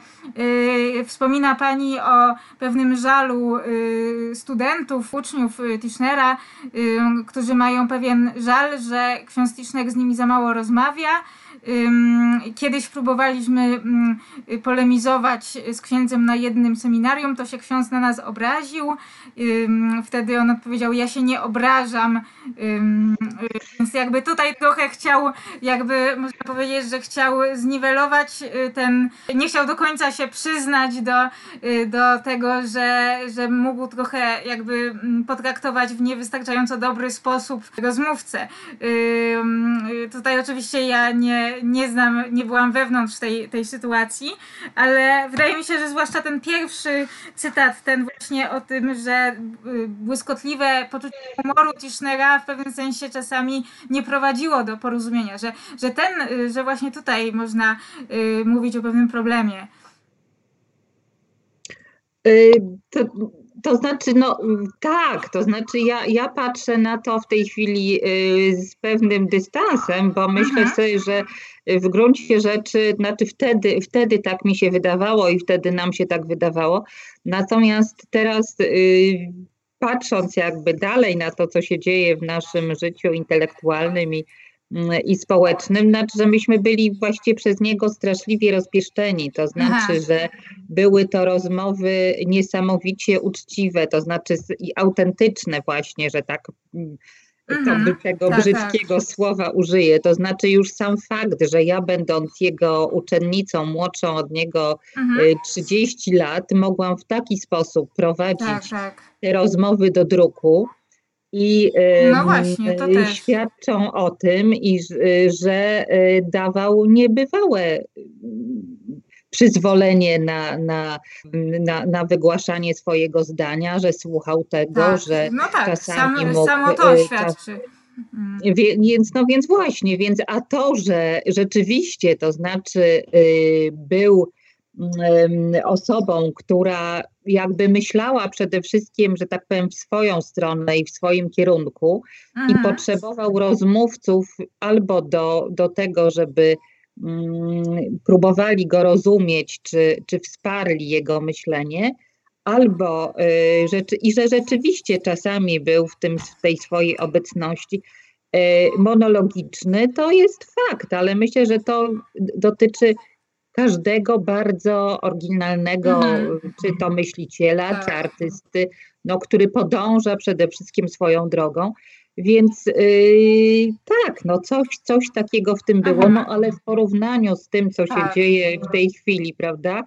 yy, wspomina Pani o pewnym żalu yy, studentów, uczniów yy, Tischnera, yy, którzy mają pewien żal, że ksiądz Tischner z nimi za mało rozmawia kiedyś próbowaliśmy polemizować z księdzem na jednym seminarium, to się ksiądz na nas obraził. Wtedy on odpowiedział, ja się nie obrażam. Więc jakby tutaj trochę chciał, jakby można powiedzieć, że chciał zniwelować y, ten, nie chciał do końca się przyznać do, y, do tego, że, że mógł trochę jakby mm, potraktować w niewystarczająco dobry sposób rozmówcę. Tutaj oczywiście ja nie, nie znam, nie byłam wewnątrz tej, tej sytuacji, ale wydaje mi się, że zwłaszcza ten pierwszy cytat, ten właśnie o tym, że y, błyskotliwe poczucie humoru Tischnera w pewnym sensie czasami nie prowadziło do porozumienia, że, że ten, y, że właśnie tutaj można y, mówić o pewnym problemie. To, to znaczy, no tak, to znaczy ja, ja patrzę na to w tej chwili z pewnym dystansem, bo myślę mhm. sobie, że w gruncie rzeczy, znaczy wtedy, wtedy tak mi się wydawało i wtedy nam się tak wydawało. Natomiast teraz patrząc jakby dalej na to, co się dzieje w naszym życiu intelektualnym i, mm, i społecznym, znaczy, że myśmy byli właściwie przez niego straszliwie rozpieszczeni. To znaczy, Aha. że były to rozmowy niesamowicie uczciwe, to znaczy i autentyczne właśnie, że tak mm, mhm, tego tak, brzydkiego tak. słowa użyję. To znaczy już sam fakt, że ja będąc jego uczennicą, młodszą od niego mhm. 30 lat, mogłam w taki sposób prowadzić tak, tak. te rozmowy do druku. I no właśnie, świadczą o tym, i, że e, dawał niebywałe przyzwolenie na, na, na, na wygłaszanie swojego zdania, że słuchał tego, tak. że no tak, czasami sam, mógł... Samo to świadczy. Mm. Więc, no więc właśnie, więc a to, że rzeczywiście, to znaczy y, był osobą, która jakby myślała przede wszystkim, że tak powiem, w swoją stronę i w swoim kierunku i mhm. potrzebował rozmówców albo do, do tego, żeby Mm, próbowali go rozumieć, czy, czy wsparli jego myślenie, albo y, i że rzeczywiście czasami był w, tym, w tej swojej obecności y, monologiczny, to jest fakt, ale myślę, że to dotyczy każdego bardzo oryginalnego, mhm. czy to myśliciela, tak. czy artysty, no, który podąża przede wszystkim swoją drogą. Więc yy, tak, no coś, coś takiego w tym było, no ale w porównaniu z tym, co się tak. dzieje w tej chwili, prawda,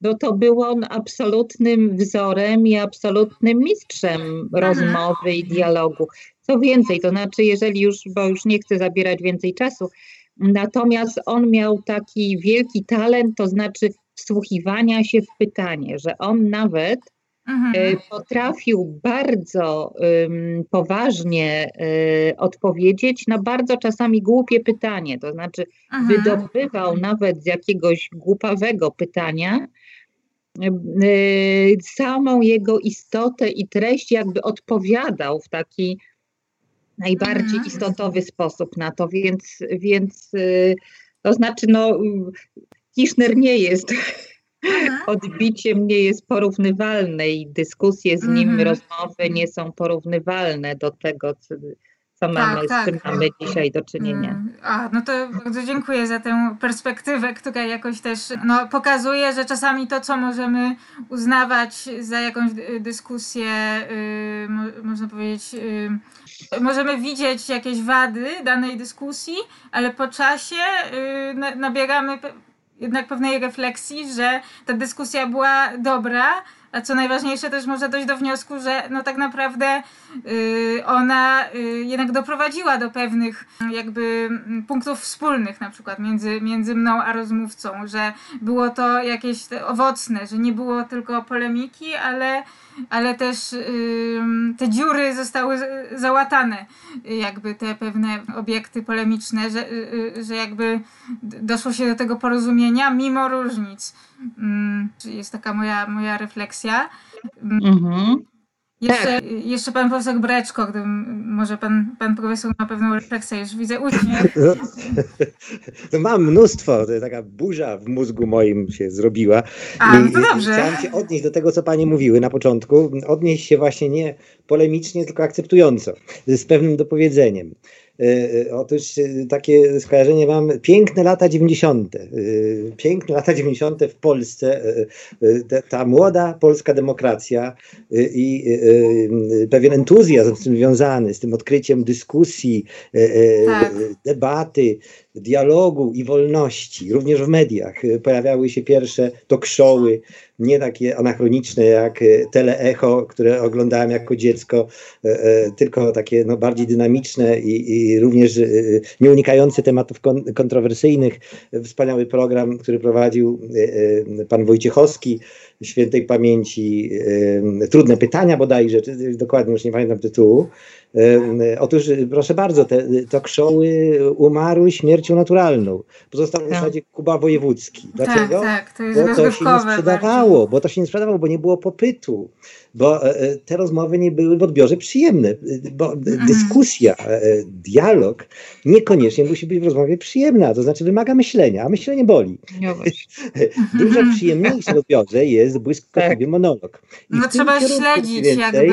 no to był on absolutnym wzorem i absolutnym mistrzem rozmowy i dialogu. Co więcej, to znaczy, jeżeli już, bo już nie chcę zabierać więcej czasu, natomiast on miał taki wielki talent, to znaczy wsłuchiwania się w pytanie, że on nawet Mhm. E, potrafił bardzo um, poważnie um, odpowiedzieć na bardzo czasami głupie pytanie. To znaczy, mhm. wydobywał nawet z jakiegoś głupawego pytania um, samą jego istotę i treść, jakby odpowiadał w taki najbardziej mhm. istotowy sposób na to. Więc, więc to znaczy, no, Kiszner nie jest odbiciem nie jest porównywalne i dyskusje z nim, mhm. rozmowy nie są porównywalne do tego, co mamy, tak, z czym tak. mamy dzisiaj do czynienia. Mm. A, no to bardzo dziękuję za tę perspektywę, która jakoś też no, pokazuje, że czasami to, co możemy uznawać za jakąś dyskusję, yy, mo można powiedzieć, yy, możemy widzieć jakieś wady danej dyskusji, ale po czasie yy, nabieramy jednak pewnej refleksji, że ta dyskusja była dobra, a co najważniejsze też można dojść do wniosku, że no tak naprawdę y, ona y, jednak doprowadziła do pewnych jakby punktów wspólnych na przykład między, między mną a rozmówcą, że było to jakieś owocne, że nie było tylko polemiki, ale ale też te dziury zostały załatane, jakby te pewne obiekty polemiczne, że, y, y, że jakby doszło się do tego porozumienia mimo różnic. Jest taka moja, moja refleksja. Mhm. Jeszcze, tak. jeszcze pan profesor Breczko, gdy może pan, pan profesor ma pewną refleksję, już widzę uśmiech. No, no mam mnóstwo, taka burza w mózgu moim się zrobiła. A, no to dobrze. Chciałem się odnieść do tego, co panie mówiły na początku. Odnieść się właśnie nie polemicznie, tylko akceptująco, z pewnym dopowiedzeniem. E, e, otóż e, takie skojarzenie mam, piękne lata 90. Piękne lata 90. w Polsce, ta, ta młoda polska demokracja i pewien entuzjazm z tym związany, z tym odkryciem dyskusji, tak. debaty, dialogu i wolności, również w mediach. Pojawiały się pierwsze talk showy, nie takie anachroniczne jak teleecho, które oglądałem jako dziecko, tylko takie no, bardziej dynamiczne i, i również nie unikający tematów kontrowersyjnych. Wspaniały program, który prowadził pan Wojciechowski, świętej pamięci, trudne pytania bodajże, dokładnie już nie pamiętam tytułu. Otóż, proszę bardzo, te talk showy umarły śmiercią naturalną. Pozostał w tak. zasadzie Kuba Wojewódzki. Tak, Dlaczego? Tak, tak, to jest bo to się nie sprzedawało, bo to się nie sprzedawało, bo nie było popytu bo e, e, te rozmowy nie były w odbiorze przyjemne, bo mhm. dyskusja, e, dialog niekoniecznie musi być w rozmowie przyjemna, to znaczy wymaga myślenia, a myślenie boli. Dużo mhm. przyjemniejszy w odbiorze jest błyskotliwy tak. monolog. I no trzeba śledzić jakby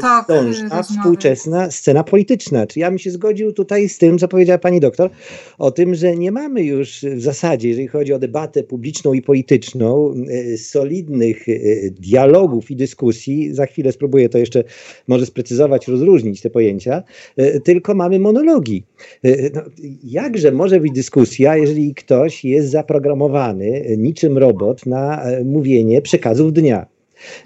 tok a współczesna scena polityczna. Czy ja bym się zgodził tutaj z tym, co powiedziała pani doktor, o tym, że nie mamy już w zasadzie, jeżeli chodzi o debatę publiczną i polityczną, solidnych dialogów i dyskusji, za chwilę spróbuję to jeszcze może sprecyzować, rozróżnić te pojęcia, e, tylko mamy monologi. E, no, jakże może być dyskusja, jeżeli ktoś jest zaprogramowany niczym robot na e, mówienie przekazów dnia?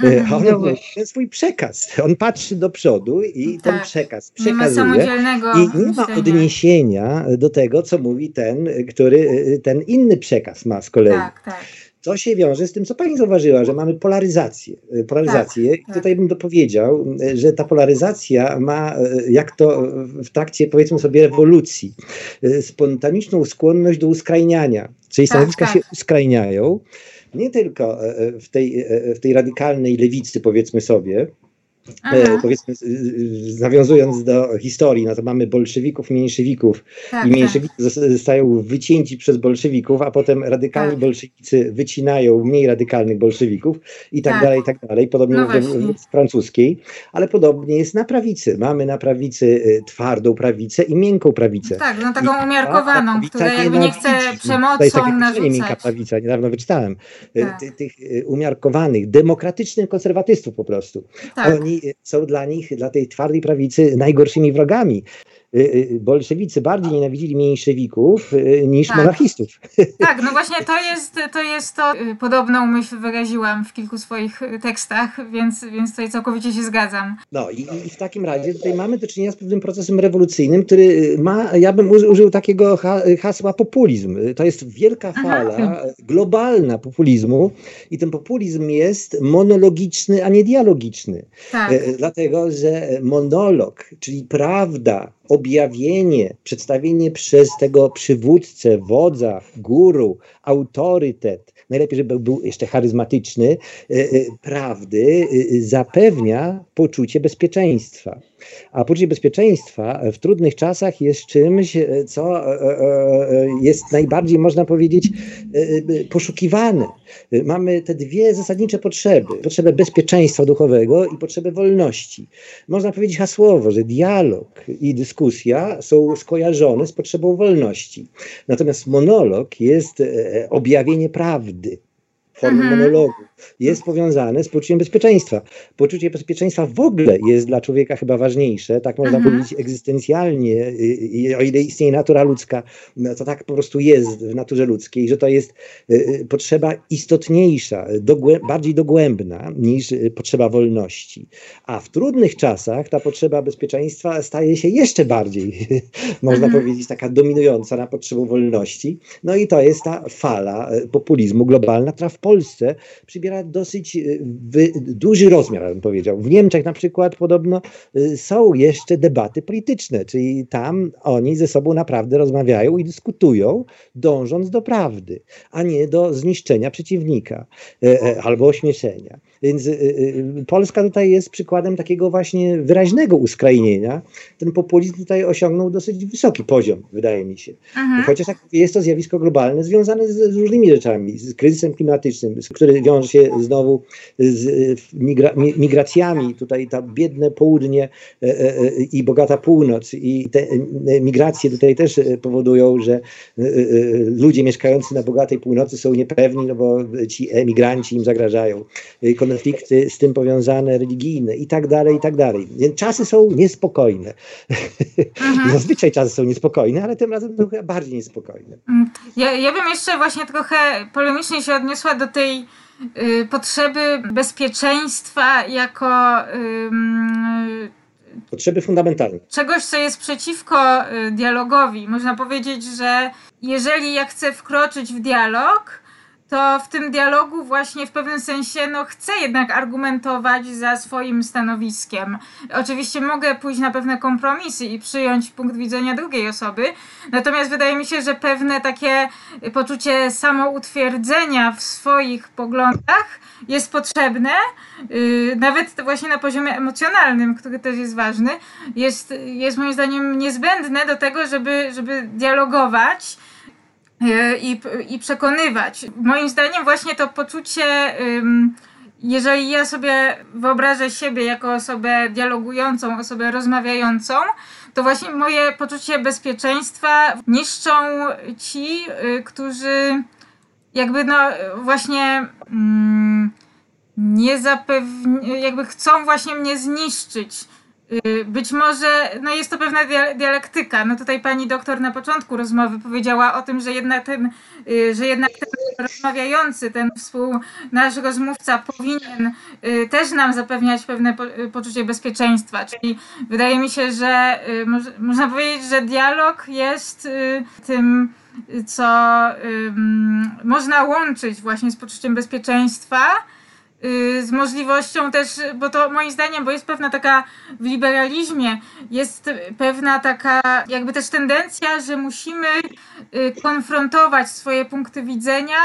Mhm, on ma swój przekaz. On patrzy do przodu i tak. ten przekaz przekazuje. I nie ma odniesienia do tego, co mówi ten, który ten inny przekaz ma z kolei. Tak, tak. To się wiąże z tym, co pani zauważyła, że mamy polaryzację. E, polaryzację. Tak, tak. Tutaj bym dopowiedział, e, że ta polaryzacja ma, e, jak to w trakcie, powiedzmy sobie, rewolucji, spontaniczną skłonność do uskrajniania. Czyli tak, stanowiska tak. się uskrajniają, nie tylko w tej, w tej radykalnej lewicy, powiedzmy sobie, E, powiedzmy, nawiązując do historii, no to mamy bolszewików mniejszewików tak, i mniejszewicy tak. zostają wycięci przez bolszewików, a potem radykalni tak. bolszewicy wycinają mniej radykalnych bolszewików i tak, tak. dalej, i tak dalej. Podobnie no w francuskiej, ale podobnie jest na prawicy. Mamy na prawicy y, twardą prawicę i miękką prawicę. Tak, no taką I umiarkowaną, która jakby nie chce przemocą jest takie narzucać. miękka prawica, niedawno wyczytałem. Y, tak. Tych y, umiarkowanych, demokratycznych konserwatystów po prostu. Tak. Oni są dla nich, dla tej twardej prawicy najgorszymi wrogami. Y, y, bolszewicy bardziej nienawidzili mniejszewików y, niż tak. monarchistów. Tak, no właśnie to jest, to jest to, podobną myśl wyraziłam w kilku swoich tekstach, więc, więc tutaj całkowicie się zgadzam. No i, i w takim razie tutaj mamy do czynienia z pewnym procesem rewolucyjnym, który ma, ja bym użył takiego hasła populizm. To jest wielka fala, Aha. globalna populizmu i ten populizm jest monologiczny, a nie dialogiczny. Tak. Dlatego, że monolog, czyli prawda, objawienie, przedstawienie przez tego przywódcę, wodza, guru, autorytet, najlepiej, żeby był jeszcze charyzmatyczny, e, e, prawdy, e, zapewnia poczucie bezpieczeństwa. A poczucie bezpieczeństwa w trudnych czasach jest czymś, co jest najbardziej, można powiedzieć, poszukiwane. Mamy te dwie zasadnicze potrzeby: potrzebę bezpieczeństwa duchowego i potrzebę wolności. Można powiedzieć hasłowo, że dialog i dyskusja są skojarzone z potrzebą wolności. Natomiast monolog jest objawienie prawdy formy mhm. monologu, jest powiązane z poczuciem bezpieczeństwa. Poczucie bezpieczeństwa w ogóle jest dla człowieka chyba ważniejsze, tak można mhm. powiedzieć egzystencjalnie, i, o ile istnieje natura ludzka, no to tak po prostu jest w naturze ludzkiej, że to jest y, y, potrzeba istotniejsza, dogłę bardziej dogłębna niż y, potrzeba wolności. A w trudnych czasach ta potrzeba bezpieczeństwa staje się jeszcze bardziej, można mhm. powiedzieć, taka dominująca na potrzebę wolności. No i to jest ta fala populizmu globalna, która w Polsce przybiera dosyć y, duży rozmiar, bym powiedział. W Niemczech na przykład podobno y, są jeszcze debaty polityczne, czyli tam oni ze sobą naprawdę rozmawiają i dyskutują, dążąc do prawdy, a nie do zniszczenia przeciwnika e, e, albo ośmieszenia. Więc y, y, Polska tutaj jest przykładem takiego właśnie wyraźnego uskrajnienia. Ten populizm tutaj osiągnął dosyć wysoki poziom, wydaje mi się. Mhm. Chociaż jest to zjawisko globalne związane z, z, różnymi rzeczami, z kryzysem klimatycznym, który wiąże się znowu z migra, migracjami. Tutaj ta biedne południe e, e, e, i bogata północ i te migracje tutaj też powodują, że ludzie mieszkający na bogatej północy są niepewni, no bo ci emigranci im zagrażają. Konflikty z tym powiązane, religijne i tak dalej, i tak dalej. Więc czasy są niespokojne. Mhm. Zazwyczaj czasy są niespokojne, ale tym razem trochę bardziej niespokojne. Mm, ja, ja bym jeszcze właśnie trochę polemicznie się odniosła do tej y, potrzeby bezpieczeństwa jako y, Potrzeby fundamentalne. Czegoś, co jest przeciwko y, dialogowi. Można powiedzieć, że jeżeli ja chcę wkroczyć w dialog, to w tym dialogu właśnie w pewnym sensie no, chcę jednak argumentować za swoim stanowiskiem. Oczywiście mogę pójść na pewne kompromisy i przyjąć punkt widzenia drugiej osoby, natomiast wydaje mi się, że pewne takie poczucie samoutwierdzenia w swoich poglądach jest potrzebne, yy, nawet właśnie na poziomie emocjonalnym, który też jest ważny, jest, jest moim zdaniem niezbędne do tego, żeby, żeby dialogować i, i przekonywać. Moim zdaniem właśnie to poczucie, jeżeli ja sobie wyobrażę siebie jako osobę dialogującą, osobę rozmawiającą, to właśnie moje poczucie bezpieczeństwa niszczą ci, y, którzy jakby no właśnie mm, nie zapewni, jakby chcą właśnie mnie zniszczyć być może no jest to pewna dialektyka. No tutaj pani doktor na początku rozmowy powiedziała o tym, że jednak ten, y, że jednak ten rozmawiający, ten współ, nasz rozmówca powinien y, też nam zapewniać pewne poczucie bezpieczeństwa. Czyli wydaje mi się, że można powiedzieć, że dialog jest tym, co można łączyć właśnie z poczuciem bezpieczeństwa Y, z możliwością też, bo to moim zdaniem, bo jest pewna taka w liberalizmie, jest pewna taka jakby też tendencja, że musimy y, konfrontować swoje punkty widzenia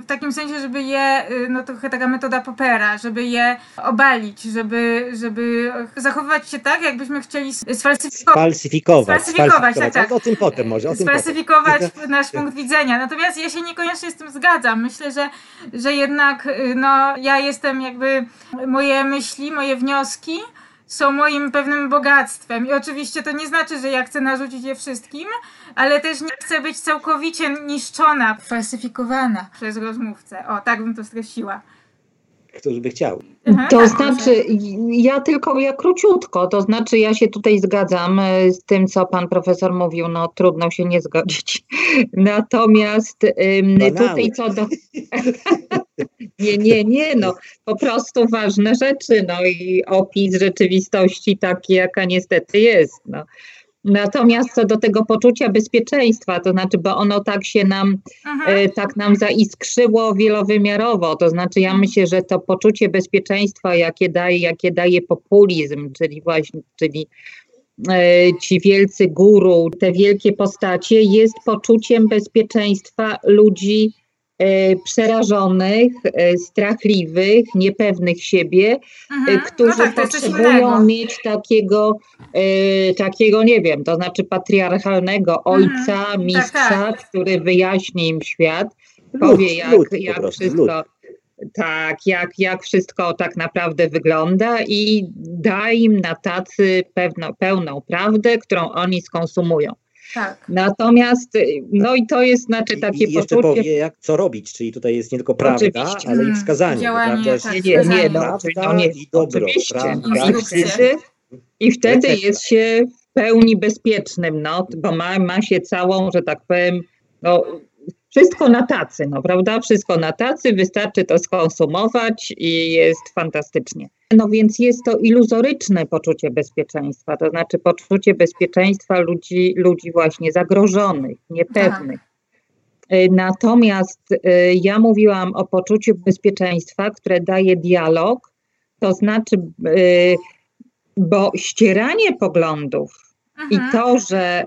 w takim sensie, żeby je, y, no trochę taka metoda Popera, żeby je obalić, żeby, żeby zachowywać się tak, jakbyśmy chcieli sfalsyfikować. Sfalsyfikować, sfalsyfikować tak, tak. O tym potem może. O sfalsyfikować potem. nasz punkt widzenia. Natomiast ja się niekoniecznie z tym zgadzam. Myślę, że, że jednak no, ja jestem jakby, moje myśli, moje wnioski są moim pewnym bogactwem. I oczywiście to nie znaczy, że ja chcę narzucić je wszystkim, ale też nie chcę być całkowicie niszczona, falsyfikowana przez rozmówcę. O, tak bym to streściła którzy by chciał. To tak, znaczy, ja tylko ja króciutko, to znaczy ja się tutaj zgadzam e, z tym, co pan profesor mówił, no trudno się nie zgodzić. Natomiast tutaj co do... nie, nie, nie, no po prostu ważne rzeczy, no i opis rzeczywistości taki, jaka niestety jest, no. Natomiast co do tego poczucia bezpieczeństwa, to znaczy, bo ono tak się nam, e, tak nam zaiskrzyło wielowymiarowo, to znaczy ja myślę, że to poczucie bezpieczeństwa, jakie daje, jakie daje populizm, czyli właśnie, czyli e, ci wielcy guru, te wielkie postacie, jest poczuciem bezpieczeństwa ludzi przerażonych, e, strachliwych, niepewnych siebie, mhm. którzy no tak, potrzebują mieć takiego, takiego, nie wiem, to znaczy patriarchalnego mhm. ojca, mhm. mistrza, tak, tak. który wyjaśni im świat, powie jak, lud, jak wszystko. Tak, jak, jak wszystko tak naprawdę wygląda i da im na tacy pewno, pełną prawdę, którą oni skonsumują. Tak. Natomiast, no i to jest znaczy takie I, i jeszcze poczucie... powie, jak, co robić, czyli tutaj jest nie tylko prawda, Oczywiście. ale i wskazanie. Działanie, prawda? Tak, nie, nie, no, prawda no nie, i dobro. Prawda? I wtedy, I wtedy jest się w pełni bezpiecznym, no, bo ma, ma się całą, że tak powiem, no, wszystko na tacy, no prawda? Wszystko na tacy, wystarczy to skonsumować i jest fantastycznie. No więc jest to iluzoryczne poczucie bezpieczeństwa, to znaczy poczucie bezpieczeństwa ludzi, ludzi właśnie zagrożonych, niepewnych. Tak. Natomiast y, ja mówiłam o poczuciu bezpieczeństwa, które daje dialog, to znaczy, y, bo ścieranie poglądów i mhm. to, że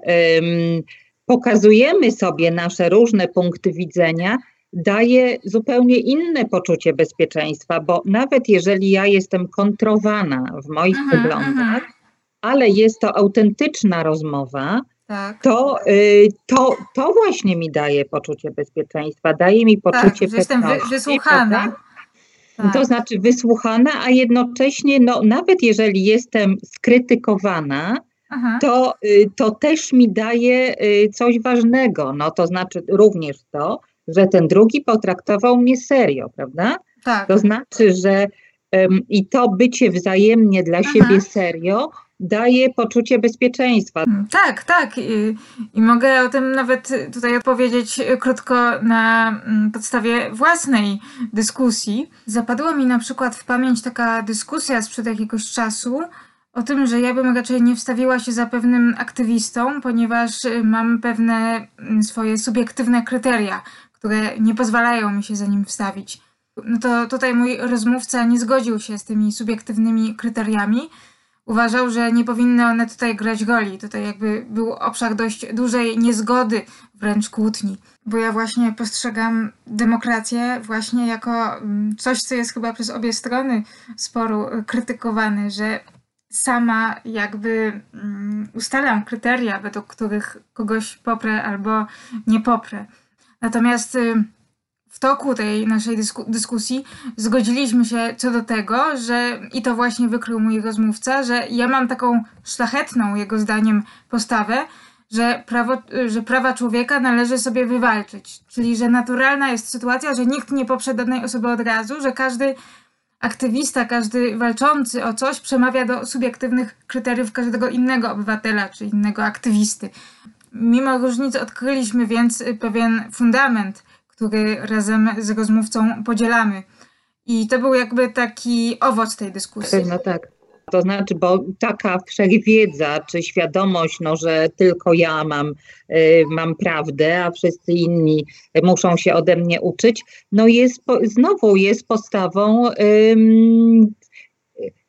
pokazujemy sobie nasze różne punkty widzenia, daje zupełnie inne poczucie bezpieczeństwa, bo nawet jeżeli ja jestem kontrowana w moich mhm, poglądach, mhm. ale jest to autentyczna rozmowa, tak. to, y, to, to właśnie mi daje poczucie bezpieczeństwa, daje mi tak, poczucie tak, jestem wy, wysłuchana. Tak. To znaczy wysłuchana, a jednocześnie, no, nawet jeżeli jestem skrytykowana, to, y, to też mi daje y, coś ważnego. No, to znaczy również to, że ten drugi potraktował mnie serio, prawda? Tak. To znaczy, że um, i to bycie wzajemnie dla Aha. siebie serio daje poczucie bezpieczeństwa. Mm, tak, tak. I, I, mogę o tym nawet tutaj odpowiedzieć krótko na mm, podstawie własnej dyskusji. Zapadła mi na przykład w pamięć taka dyskusja sprzed jakiegoś czasu o tym, że ja bym raczej nie wstawiła się za pewnym aktywistą, ponieważ mam pewne mm, swoje subiektywne kryteria, które nie pozwalają mi się za nim wstawić. No to tutaj mój rozmówca nie zgodził się z tymi subiektywnymi kryteriami. Uważał, że nie powinny one tutaj grać roli. Tutaj jakby był obszar dość dużej niezgody, wręcz kłótni. Bo ja właśnie postrzegam demokrację właśnie jako mm, coś, co jest chyba przez obie strony sporu krytykowane, że sama jakby um, ustalam kryteria, według których kogoś poprę albo nie poprę. Natomiast y, w toku tej naszej dysku dyskusji zgodziliśmy się co do tego, że i to właśnie wykrył mój rozmówca, że ja mam taką szlachetną, jego zdaniem, postawę, że, prawo, że prawa człowieka należy sobie wywalczyć. Czyli, że naturalna jest sytuacja, że nikt nie poprze danej osoby od razu, że każdy aktywista, każdy walczący o coś przemawia do subiektywnych kryteriów każdego innego obywatela czy innego aktywisty. Mimo różnic odkryliśmy więc pewien fundament, który razem z rozmówcą podzielamy. I to był jakby taki owoc tej dyskusji. No tak. To znaczy, bo taka wszechwiedza, czy świadomość, no, że tylko ja mam, y, mam prawdę, a wszyscy inni muszą się ode mnie uczyć, no jest, znowu jest postawą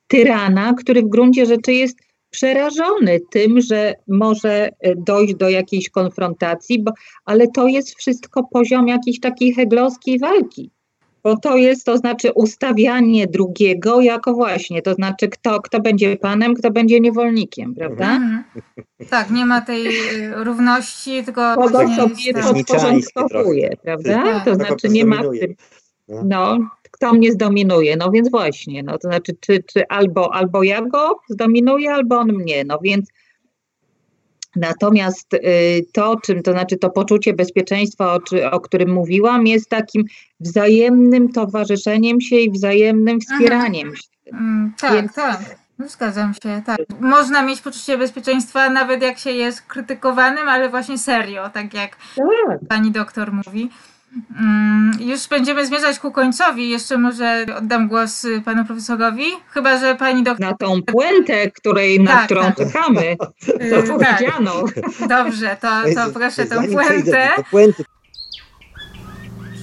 tyrana, który w gruncie rzeczy jest przerażony tym, że może dojść do jakiejś konfrontacji, bo, ale to jest wszystko poziom jakiejś takiej heglowskiej walki bo to jest, to znaczy ustawianie drugiego jako właśnie, to znaczy kto, kto będzie panem, kto będzie niewolnikiem, prawda? Mhm. Tak, nie ma tej y, równości, tylko kogo sobie podporządkowuje, prawda? Tak. To znaczy nie ma no. no, kto mnie zdominuje, no więc właśnie, no to znaczy czy, czy albo, albo ja go zdominuję, albo on mnie, no więc Natomiast y, to, czym to znaczy to poczucie bezpieczeństwa, o, o, którym mówiłam, jest takim wzajemnym towarzyszeniem się i wzajemnym wspieraniem się. Mm, tak, Więc... tak. No, zgadzam się, tak. Można mieć poczucie bezpieczeństwa nawet jak się jest krytykowanym, ale właśnie serio, tak jak tak. pani doktor mówi. Mm, już będziemy zmierzać ku końcowi. Jeszcze może oddam głos panu profesorowi. Chyba, że pani doktor. Na tą puentę, której, na tak, którą tak. czekamy. To tak. Dobrze, to, to proszę tą puentę.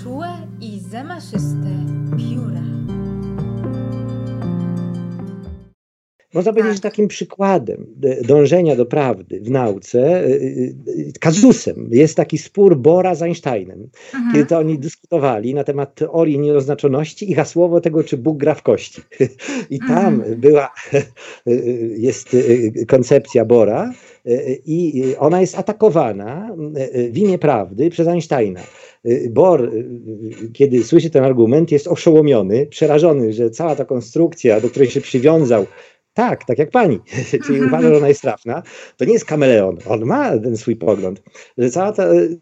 Czułe i zamaszyste Można powiedzieć, że tak. takim przykładem dążenia do prawdy w nauce, y, y, y, kazusem jest taki spór Bora z Einsteinem, mhm. kiedy to oni dyskutowali na temat teorii nieoznaczoności i hasłowo tego, czy Bóg gra w kości. I tam mhm. była, jest koncepcja Bora i ona jest atakowana w imię prawdy przez Einsteina. Bor, kiedy słyszy ten argument, jest oszołomiony, przerażony, że cała ta konstrukcja, do której się przywiązał, tak, tak jak pani, czyli uważa, że ona jest trafna, to nie jest kameleon, on ma ten swój pogląd, że cała ta y,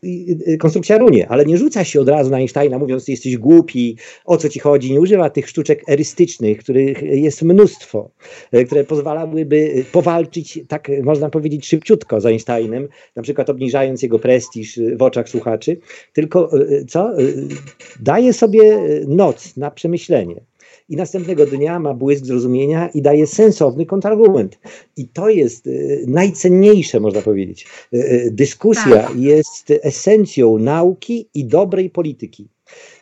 y, konstrukcja runie, ale nie rzuca się od razu na Einsteina mówiąc, jesteś głupi, o co ci chodzi, nie używa tych sztuczek erystycznych, których jest mnóstwo, y, które pozwalałyby powalczyć, tak można powiedzieć, szybciutko z Einsteinem, na przykład obniżając jego prestiż w oczach słuchaczy, tylko co, daje sobie noc na przemyślenie i następnego dnia ma błysk zrozumienia i daje sensowny kontrargument. I to jest y, najcenniejsze, można powiedzieć. Y, y, dyskusja tak. jest esencją nauki i dobrej polityki.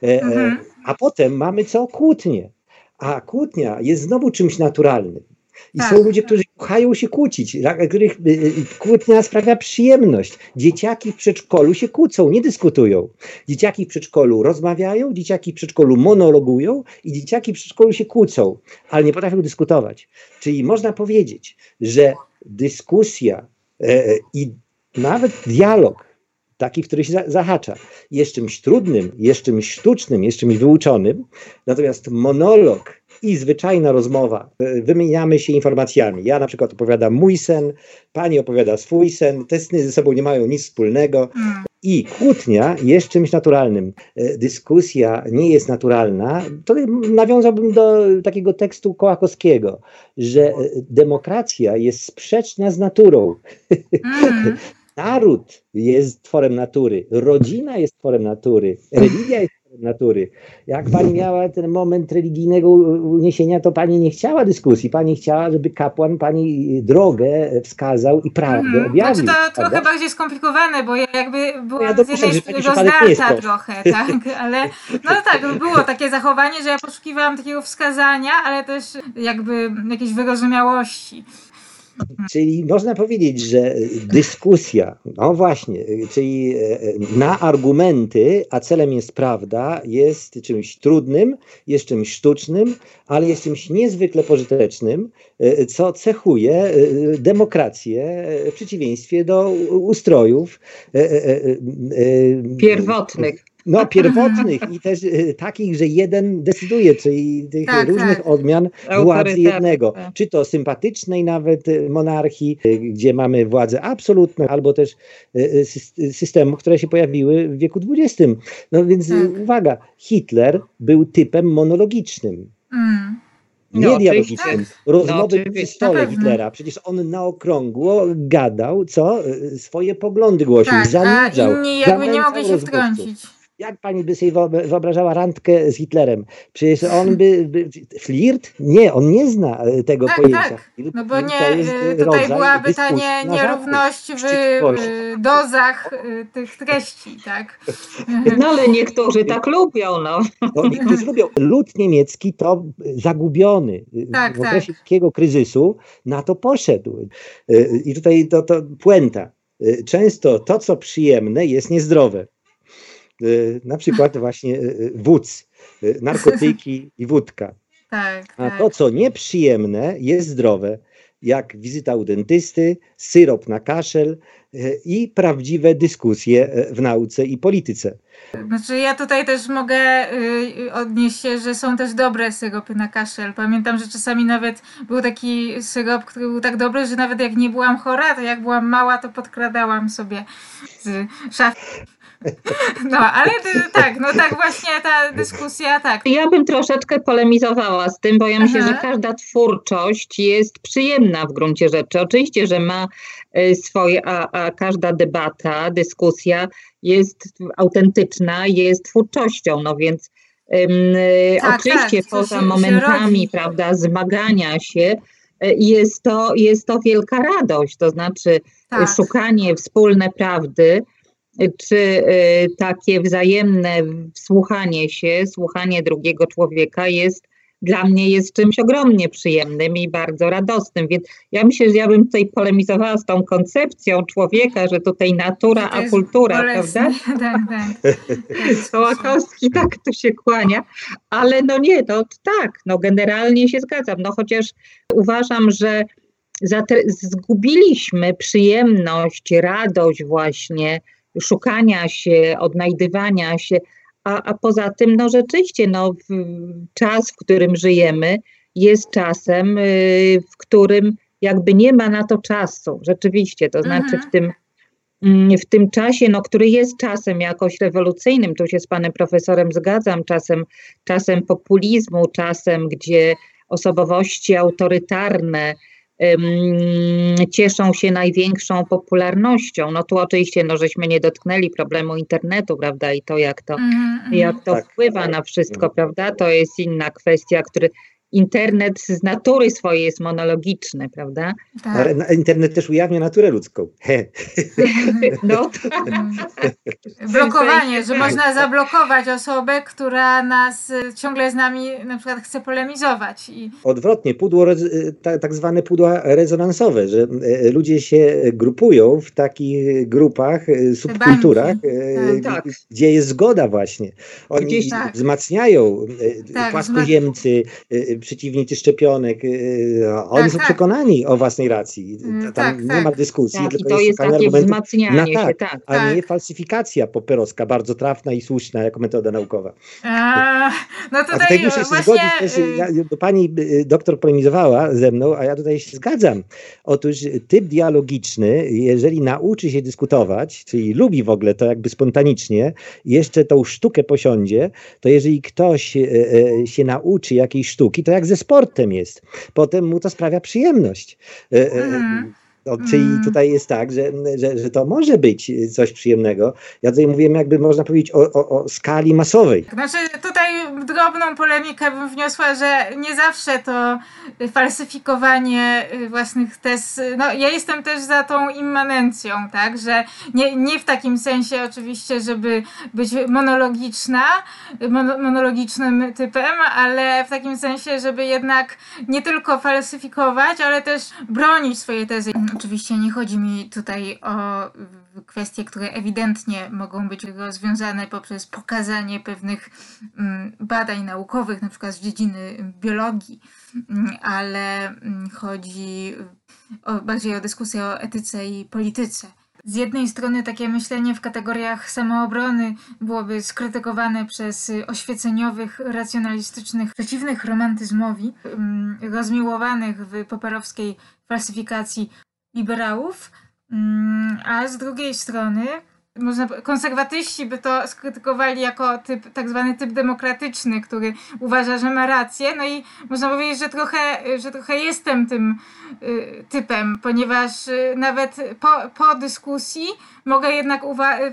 E, e, mhm. A potem mamy co? Kłótnie. A kłótnia jest znowu czymś naturalnym. I tak. są ludzie, którzy kochają się kłócić, dla których y, y, kłótnia sprawia przyjemność. Dzieciaki w przedszkolu się kłócą, nie dyskutują. Dzieciaki w przedszkolu rozmawiają, dzieciaki w przedszkolu monologują i dzieciaki w przedszkolu się kłócą, ale nie potrafią dyskutować. Czyli można powiedzieć, że dyskusja e, e i nawet dialog, taki, który się zahacza, jest czymś trudnym, jest czymś sztucznym, jest czymś wyuczonym, natomiast monolog i zwyczajna rozmowa. E, wymieniamy się informacjami. Ja na przykład opowiadam mój sen, pani opowiada swój sen. Te sny ze sobą nie mają nic wspólnego. Mm. I kłótnia jest czymś naturalnym. E, dyskusja nie jest naturalna. To nawiązałbym do takiego tekstu Kołakowskiego, że e, demokracja jest sprzeczna z naturą. Mm. Naród jest tworem natury, rodzina jest tworem natury, religia jest natury. Jak pani miała ten moment religijnego uniesienia, to pani nie chciała dyskusji. Pani chciała, żeby kapłan pani drogę wskazał i prawdę hmm. objawił. Znaczy to trochę bardziej skomplikowane, bo ja jakby byłam ja z jednej strony rozdarta trochę, tak, ale no tak, było takie zachowanie, że ja poszukiwałam takiego wskazania, ale też jakby jakiejś wyrozumiałości. Czyli można powiedzieć, że dyskusja, no właśnie, czyli e, na argumenty, a celem jest prawda, jest czymś trudnym, jest czymś sztucznym, ale jest czymś niezwykle pożytecznym, e, co cechuje e, demokrację w przeciwieństwie do ustrojów pierwotnych. No, pierwotnych i też y, takich, że jeden decyduje, czyli tych tak, różnych tak. odmian władzy jednego. Tak. Czy to sympatycznej nawet y, monarchii, y, gdzie mamy władzę absolutną, albo też systemów, które się pojawiły w wieku XX. No więc tak. uwaga, Hitler był typem monologicznym. Mm. Nie no, dialogicznym. Tak. Rozmowy no, przy stole Hitlera. Przecież on na okrągło gadał, co? Swoje poglądy głosił, tak, zanudzał. A inni jakby nie mogli się wtrącić. Jak pani by sobie wyobrażała randkę z Hitlerem? Przecież on by, by flirt? Nie, on nie zna e, tego tak, pojęcia. Tak. No bo nie, e, tutaj była pytanie nierówność w dozach e, tych treści, tak? No ale niektórzy tak lubią, no. no niektórzy lubią. Lud niemiecki to zagubiony tak, w okresie tak. takiego kryzysu na to poszedł. I tutaj to, to puenta. Często to, co przyjemne, jest niezdrowe. Y, na przykład właśnie y, y, wódz, narkotyki i wódka. Tak, A tak. to, co nieprzyjemne, jest zdrowe, jak wizyta u dentysty, syrop na kaszel i prawdziwe dyskusje w nauce i polityce. Znaczy ja tutaj też mogę odnieść się, że są też dobre syropy na kaszel. Pamiętam, że czasami nawet był taki syrop, który był tak dobry, że nawet jak nie byłam chora, to jak byłam mała, to podkradałam sobie z szafy no, ale tak, no tak właśnie ta dyskusja, tak. Ja bym troszeczkę polemizowała z tym, bo ja myślę, Aha. że każda twórczość jest przyjemna w gruncie rzeczy. Oczywiście, że ma y, swoje, a, a każda debata, dyskusja jest autentyczna, jest twórczością, no więc um, tak, oczywiście tak, poza momentami, prawda, zmagania się, y, jest to, jest to wielka radość, to znaczy tak. szukanie wspólne prawdy, czy y, takie wzajemne słuchanie się, słuchanie drugiego człowieka jest dla mnie jest czymś ogromnie przyjemnym i bardzo radosnym. Więc ja myślę, że ja bym tutaj polemizowała z tą koncepcją człowieka, że tutaj natura, a kultura, prawda? Tak, tak. Kołakowski tak tu się kłania, ale no nie, to tak, no generalnie się zgadzam. No chociaż uważam, że zgubiliśmy przyjemność, radość właśnie szukania się, odnajdywania się, a, a poza tym, no rzeczywiście, no, czas, w którym żyjemy, jest czasem, y, w którym jakby nie ma na to czasu. Rzeczywiście, to znaczy w mhm. tym, mm, w tym czasie, no, który jest czasem jakoś rewolucyjnym, tu się z panem profesorem zgadzam, czasem, czasem populizmu, czasem, gdzie osobowości autorytarne, cieszą się największą popularnością. No tu oczywiście, no żeśmy nie dotknęli problemu internetu, prawda, i to jak to, mm, jak to tak. wpływa na wszystko, prawda, to jest inna kwestia, który internet z natury swojej jest monologiczny, prawda? Tak. Internet też ujawnia naturę ludzką. He. No tak. Blokowanie, że można zablokować osobę, która nas y, ciągle z nami na przykład chce polemizować. I... Odwrotnie, pudło, tak zwane pudła rezonansowe, że e, ludzie się grupują w takich grupach, subkulturach, e, tak. gdzie jest zgoda właśnie. Oni Gdzieś, tak. wzmacniają tak, płaskoziemcy, przeciwnicy szczepionek, oni tak, są tak. przekonani o własnej racji. Mm, Tam tak, nie ma dyskusji, tak, tylko to jest, jest takie wzmacnianie na, się, tak. A nie falsyfikacja poperowska, bardzo trafna i słuszna jako metoda naukowa. A, no tutaj, a tutaj muszę się zgodzić też, y- ja, pani y, doktor polemizowała ze mną, a ja tutaj się zgadzam. Otóż typ dialogiczny, jeżeli nauczy się dyskutować, czyli lubi w ogóle to jakby spontanicznie, jeszcze tą sztukę posiądzie, to jeżeli ktoś y, się nauczy jakiejś sztuki, to jak ze sportem jest. Potem mu to sprawia przyjemność. Mm. No, czyli mm. tutaj jest tak, że, że, że to może być coś przyjemnego. Ja tutaj mówiłem, jakby można powiedzieć o, o, o skali masowej. Znaczy, tutaj drobną polemikę bym wniosła, że nie zawsze to falsyfikowanie własnych tez. No, ja jestem też za tą immanencją, tak, że nie, nie w takim sensie oczywiście, żeby być monologiczna, monologicznym typem, ale w takim sensie, żeby jednak nie tylko falsyfikować, ale też bronić swojej tezy Oczywiście nie chodzi mi tutaj o kwestie, które ewidentnie mogą być rozwiązane poprzez pokazanie pewnych mm, badań naukowych, na przykład z dziedziny biologii, mm, ale mm, chodzi o, bardziej o dyskusję o etyce i polityce. Z jednej strony takie myślenie w kategoriach samoobrony byłoby skrytykowane przez oświeceniowych, racjonalistycznych, przeciwnych romantyzmowi, rozmiłowanych w poperowskiej falsyfikacji liberałów, mm, a z drugiej strony można, konserwatyści by to skrytykowali jako typ, tak zwany typ demokratyczny, który uważa, że ma rację. No i można powiedzieć, że trochę, że trochę jestem tym y, typem, ponieważ y, nawet po, po dyskusji mogę jednak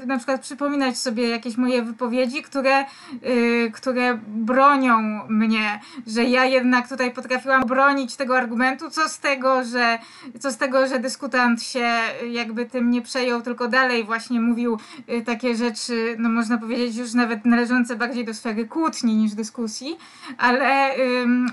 na przykład przypominać sobie jakieś moje wypowiedzi, które, y, które bronią mnie, że ja jednak tutaj potrafiłam bronić tego argumentu, co z tego, że, co z tego, że dyskutant się jakby tym nie przejął, tylko dalej właśnie mówił y, takie rzeczy, no można powiedzieć już nawet należące bardziej do sfery kłótni niż dyskusji, ale,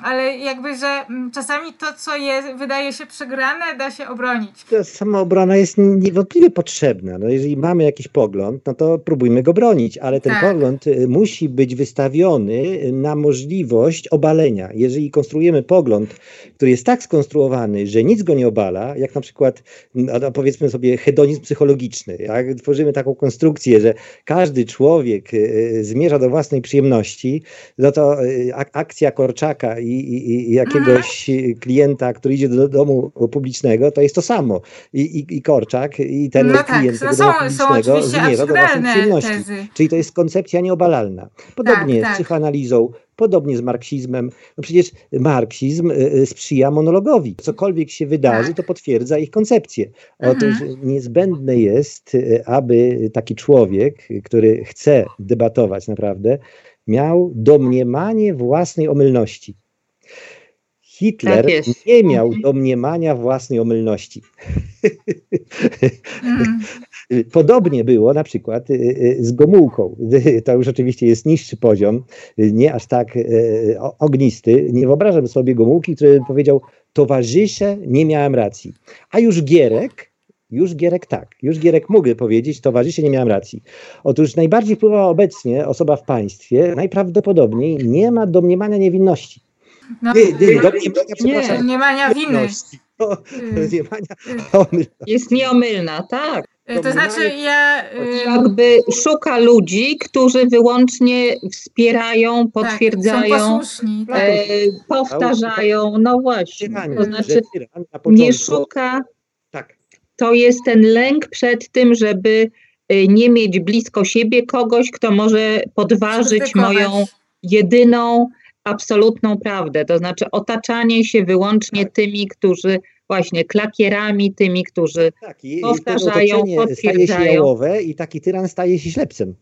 ale jakby, że mm, czasami to, co jest, wydaje się przegrane, da się obronić. Ta samoobrona jest niewątpliwie potrzebna. No jeżeli mamy jakiś pogląd, no to próbujmy go bronić, ale ten tak. pogląd y, musi być wystawiony na możliwość obalenia. Jeżeli konstruujemy pogląd, który jest tak skonstruowany, że nic go nie obala, jak na przykład, no powiedzmy sobie, hedonizm psychologiczny, jak tworzymy taką konstrukcję, że każdy człowiek y, y, zmierza do własnej przyjemności, no to akcja Korczaka i, i, i jakiegoś mhm. klienta, który idzie do domu publicznego, to jest to samo. I, i, i Korczak, i ten no klient tak, tego domu publicznego zmierza do własnej przyjemności. Tezy. Czyli to jest koncepcja nieobalalna. Podobnie tak, z tak. psychoanalizą, podobnie z marksizmem. No przecież marksizm y, y, sprzyja monologowi. Cokolwiek się wydarzy, tak. to potwierdza ich koncepcję. Otóż mhm. niezbędne jest, y, aby taki człowiek, który chce debatować naprawdę, miał domniemanie własnej omylności. Hitler tak nie miał mhm. domniemania własnej omylności. Mm. Podobnie było na przykład y, y, z Gomułką. To już oczywiście jest niższy poziom, nie aż tak y, ognisty. Nie wyobrażam sobie Gomułki, który powiedział, towarzysze, nie miałem racji. A już Gierek, już Gierek tak, już Gierek mógł powiedzieć, towarzysze, nie miałem racji. Otóż najbardziej wpływała obecnie osoba w państwie, najprawdopodobniej nie ma domniemania niewinności. No, nie, nie, domniemania, nie, domniemania winy. No, domniemania Jest nieomylna, tak. Y, to znaczy ja... Y, Jakby szuka ludzi, którzy wyłącznie wspierają, tak, potwierdzają, tak, e, powtarzają, no właśnie. To znaczy nie szuka, tak. to jest ten lęk przed tym, żeby y, nie mieć blisko siebie kogoś, kto może podważyć moją jedyną absolutną prawdę, to znaczy otaczanie się wyłącznie tak. tymi, którzy właśnie klakierami, tymi, którzy tak, i, powtarzają, potwierdzają. staje się jałowe i taki tyran staje się ślepcem.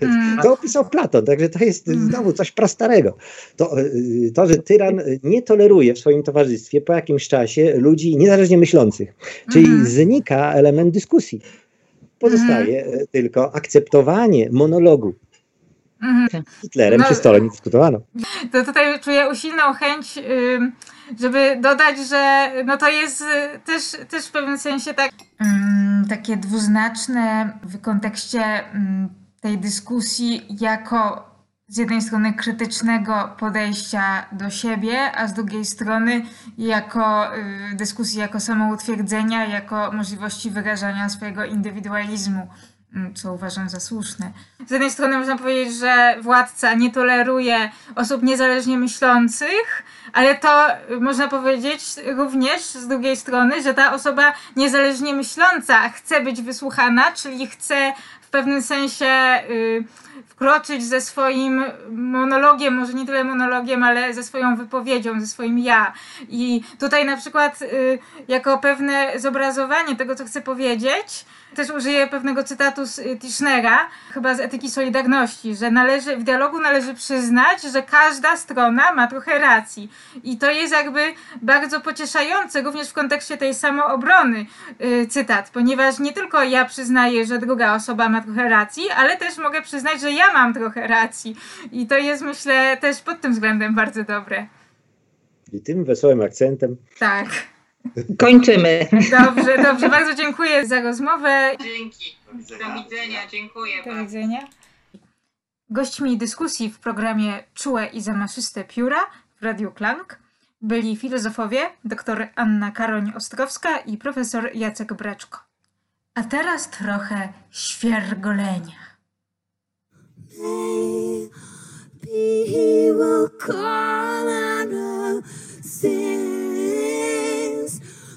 Mm. To opisał Platon, także to jest mm. znowu coś prastarego. To, y, to, że tyran nie toleruje w swoim towarzystwie po jakimś czasie ludzi niezależnie myślących, czyli mm. znika element dyskusji. Pozostaje mm. tylko akceptowanie monologu. Mhm. Hitlerem no, przy stole nie dyskutowano. To tutaj czuję usilną chęć, żeby dodać, że no to jest y, też, też w pewnym sensie tak, takie dwuznaczne w kontekście tej dyskusji jako z jednej strony krytycznego podejścia do siebie, a z drugiej strony jako y, dyskusji jako samoutwierdzenia, jako możliwości wyrażania swojego indywidualizmu. Mm, co uważam za słuszne. Z jednej strony można powiedzieć, że władca nie toleruje osób niezależnie myślących, ale to można powiedzieć również z drugiej strony, że ta osoba niezależnie myśląca chce być wysłuchana, czyli chce w pewnym sensie. Yy, wkroczyć ze swoim monologiem, może nie tyle monologiem, ale ze swoją wypowiedzią, ze swoim ja. I tutaj na przykład y, jako pewne zobrazowanie tego, co chcę powiedzieć, też użyję pewnego cytatu z y, Tischnera, chyba z Etyki Solidarności, że należy, w dialogu należy przyznać, że każda strona ma trochę racji. I to jest jakby bardzo pocieszające, również w kontekście tej samoobrony yy, cytat, ponieważ nie tylko ja przyznaję, że druga osoba ma trochę racji, ale też mogę przyznać, że ja mam trochę racji. I to jest myślę też pod tym względem bardzo dobre. I tym wesołym akcentem. Tak. Kończymy. Dobrze, dobrze. Bardzo dziękuję za rozmowę. Dzięki. Do widzenia. Dziękuję. Do widzenia. Gośćmi dyskusji w programie Czułe i zamaszyste pióra w Radiu Klank byli filozofowie dr Anna Karoń-Ostrowska i profesor Jacek Breczko. A teraz trochę świergolenia. Will call on a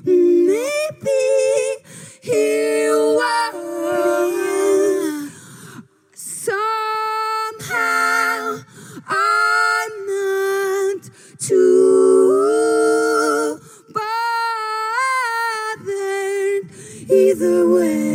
Maybe he will. Somehow I'm not too bothered either way.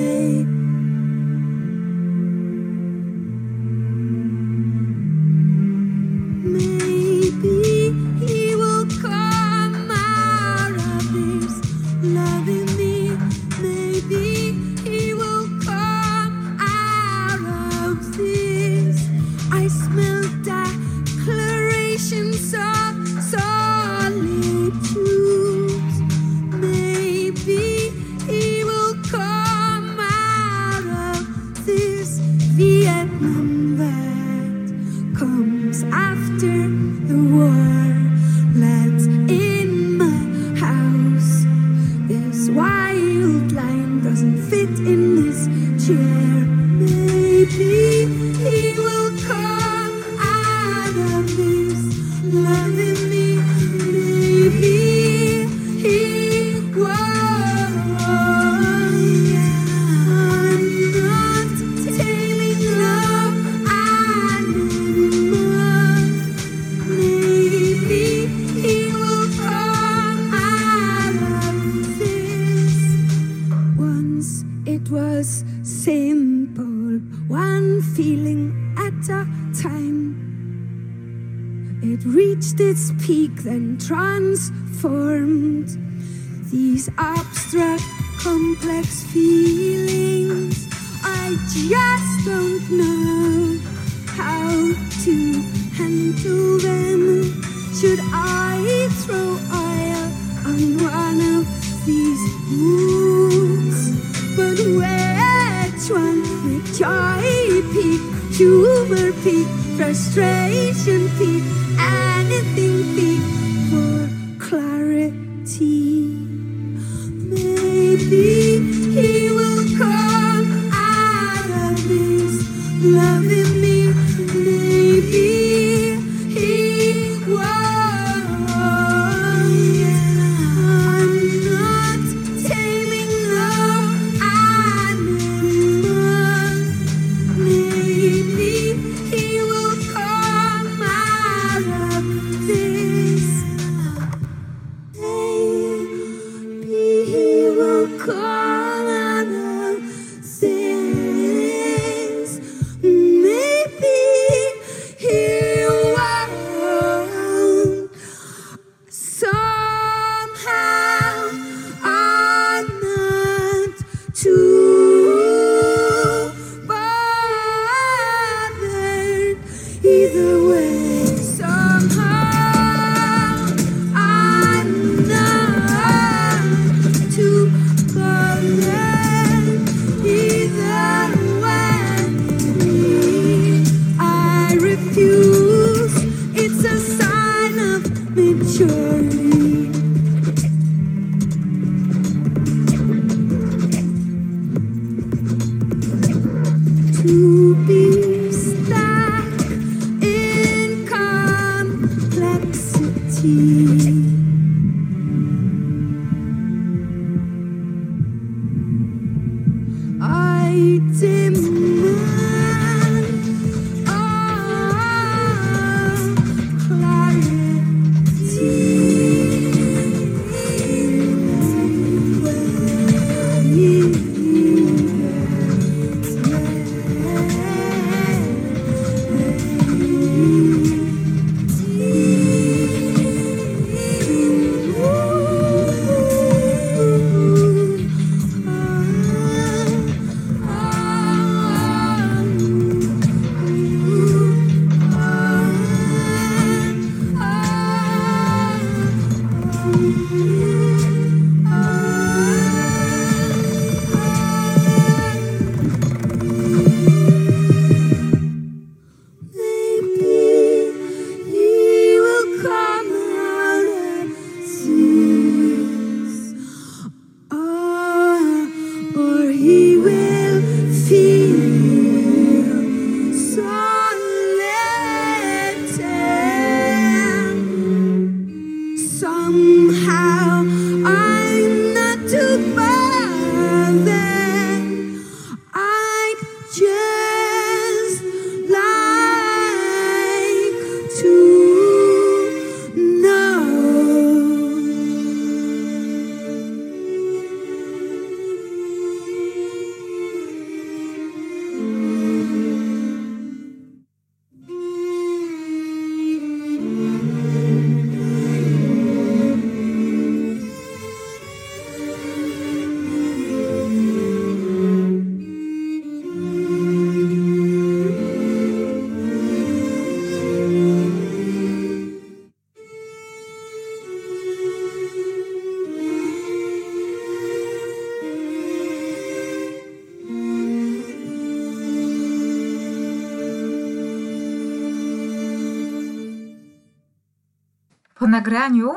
Nagraniu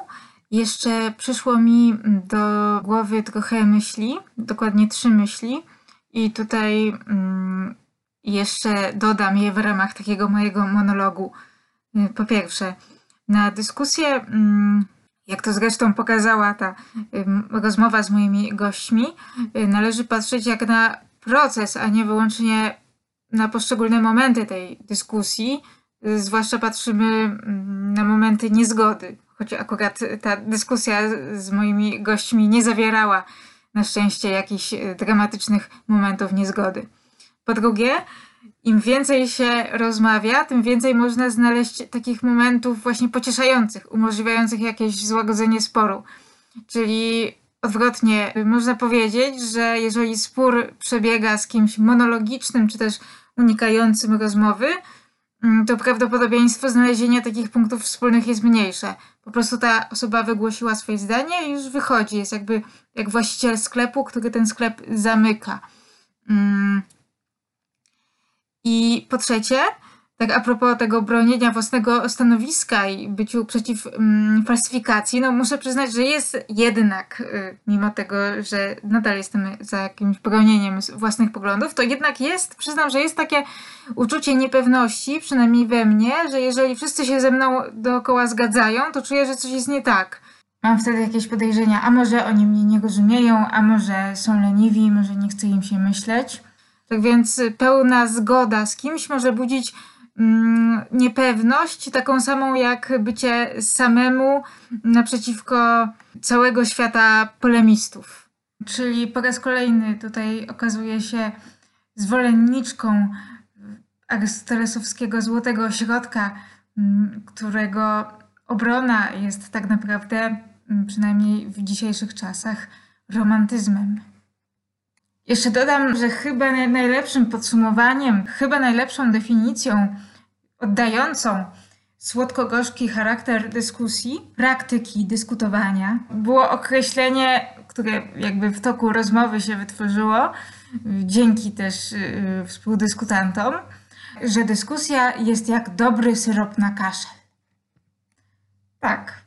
jeszcze przyszło mi do głowy trochę myśli, dokładnie trzy myśli. I tutaj mm, jeszcze dodam je w ramach takiego mojego monologu. Y, po pierwsze, na dyskusję, mm, jak to zresztą pokazała ta rozmowa z moimi gośćmi, y, należy patrzeć jak na proces, a nie wyłącznie na poszczególne momenty tej dyskusji. Zwłaszcza patrzymy mm, na momenty niezgody, choć akurat ta dyskusja z moimi gośćmi nie zawierała na szczęście jakichś e, dramatycznych momentów niezgody. Po drugie, im więcej się rozmawia, tym więcej można znaleźć takich momentów właśnie pocieszających, umożliwiających jakieś złagodzenie sporu. Czyli odwrotnie, można powiedzieć, że jeżeli spór przebiega z kimś monologicznym, czy też unikającym rozmowy, to prawdopodobieństwo znalezienia takich punktów wspólnych jest mniejsze. Po prostu ta osoba wygłosiła swoje zdanie i już wychodzi. Jest jakby jak właściciel sklepu, który ten sklep zamyka. Mm. I po trzecie, tak a propos tego bronienia własnego stanowiska i byciu przeciw mm, falsyfikacji, no muszę przyznać, że jest jednak, y, mimo tego, że nadal jestem za jakimś bronieniem własnych poglądów, to jednak jest, przyznam, że jest takie uczucie niepewności, przynajmniej we mnie, że jeżeli wszyscy się ze mną dookoła zgadzają, to czuję, że coś jest nie tak. Mam wtedy jakieś podejrzenia, a może oni mnie nie rozumieją, a może są leniwi, może nie chce im się myśleć. Tak więc pełna zgoda z kimś może budzić niepewność, taką samą jak bycie samemu naprzeciwko całego świata polemistów. Czyli po raz kolejny tutaj okazuje się zwolenniczką arystotelesowskiego złotego środka, mm, którego obrona jest tak naprawdę, mm, przynajmniej w dzisiejszych czasach, romantyzmem. Jeszcze dodam, że chyba najlepszym podsumowaniem, chyba najlepszą definicją oddającą słodko-gorzki charakter dyskusji, praktyki dyskutowania, było określenie, które jakby w toku rozmowy się wytworzyło, dzięki też yy, współdyskutantom, że dyskusja jest jak dobry syrop na kaszel. Tak,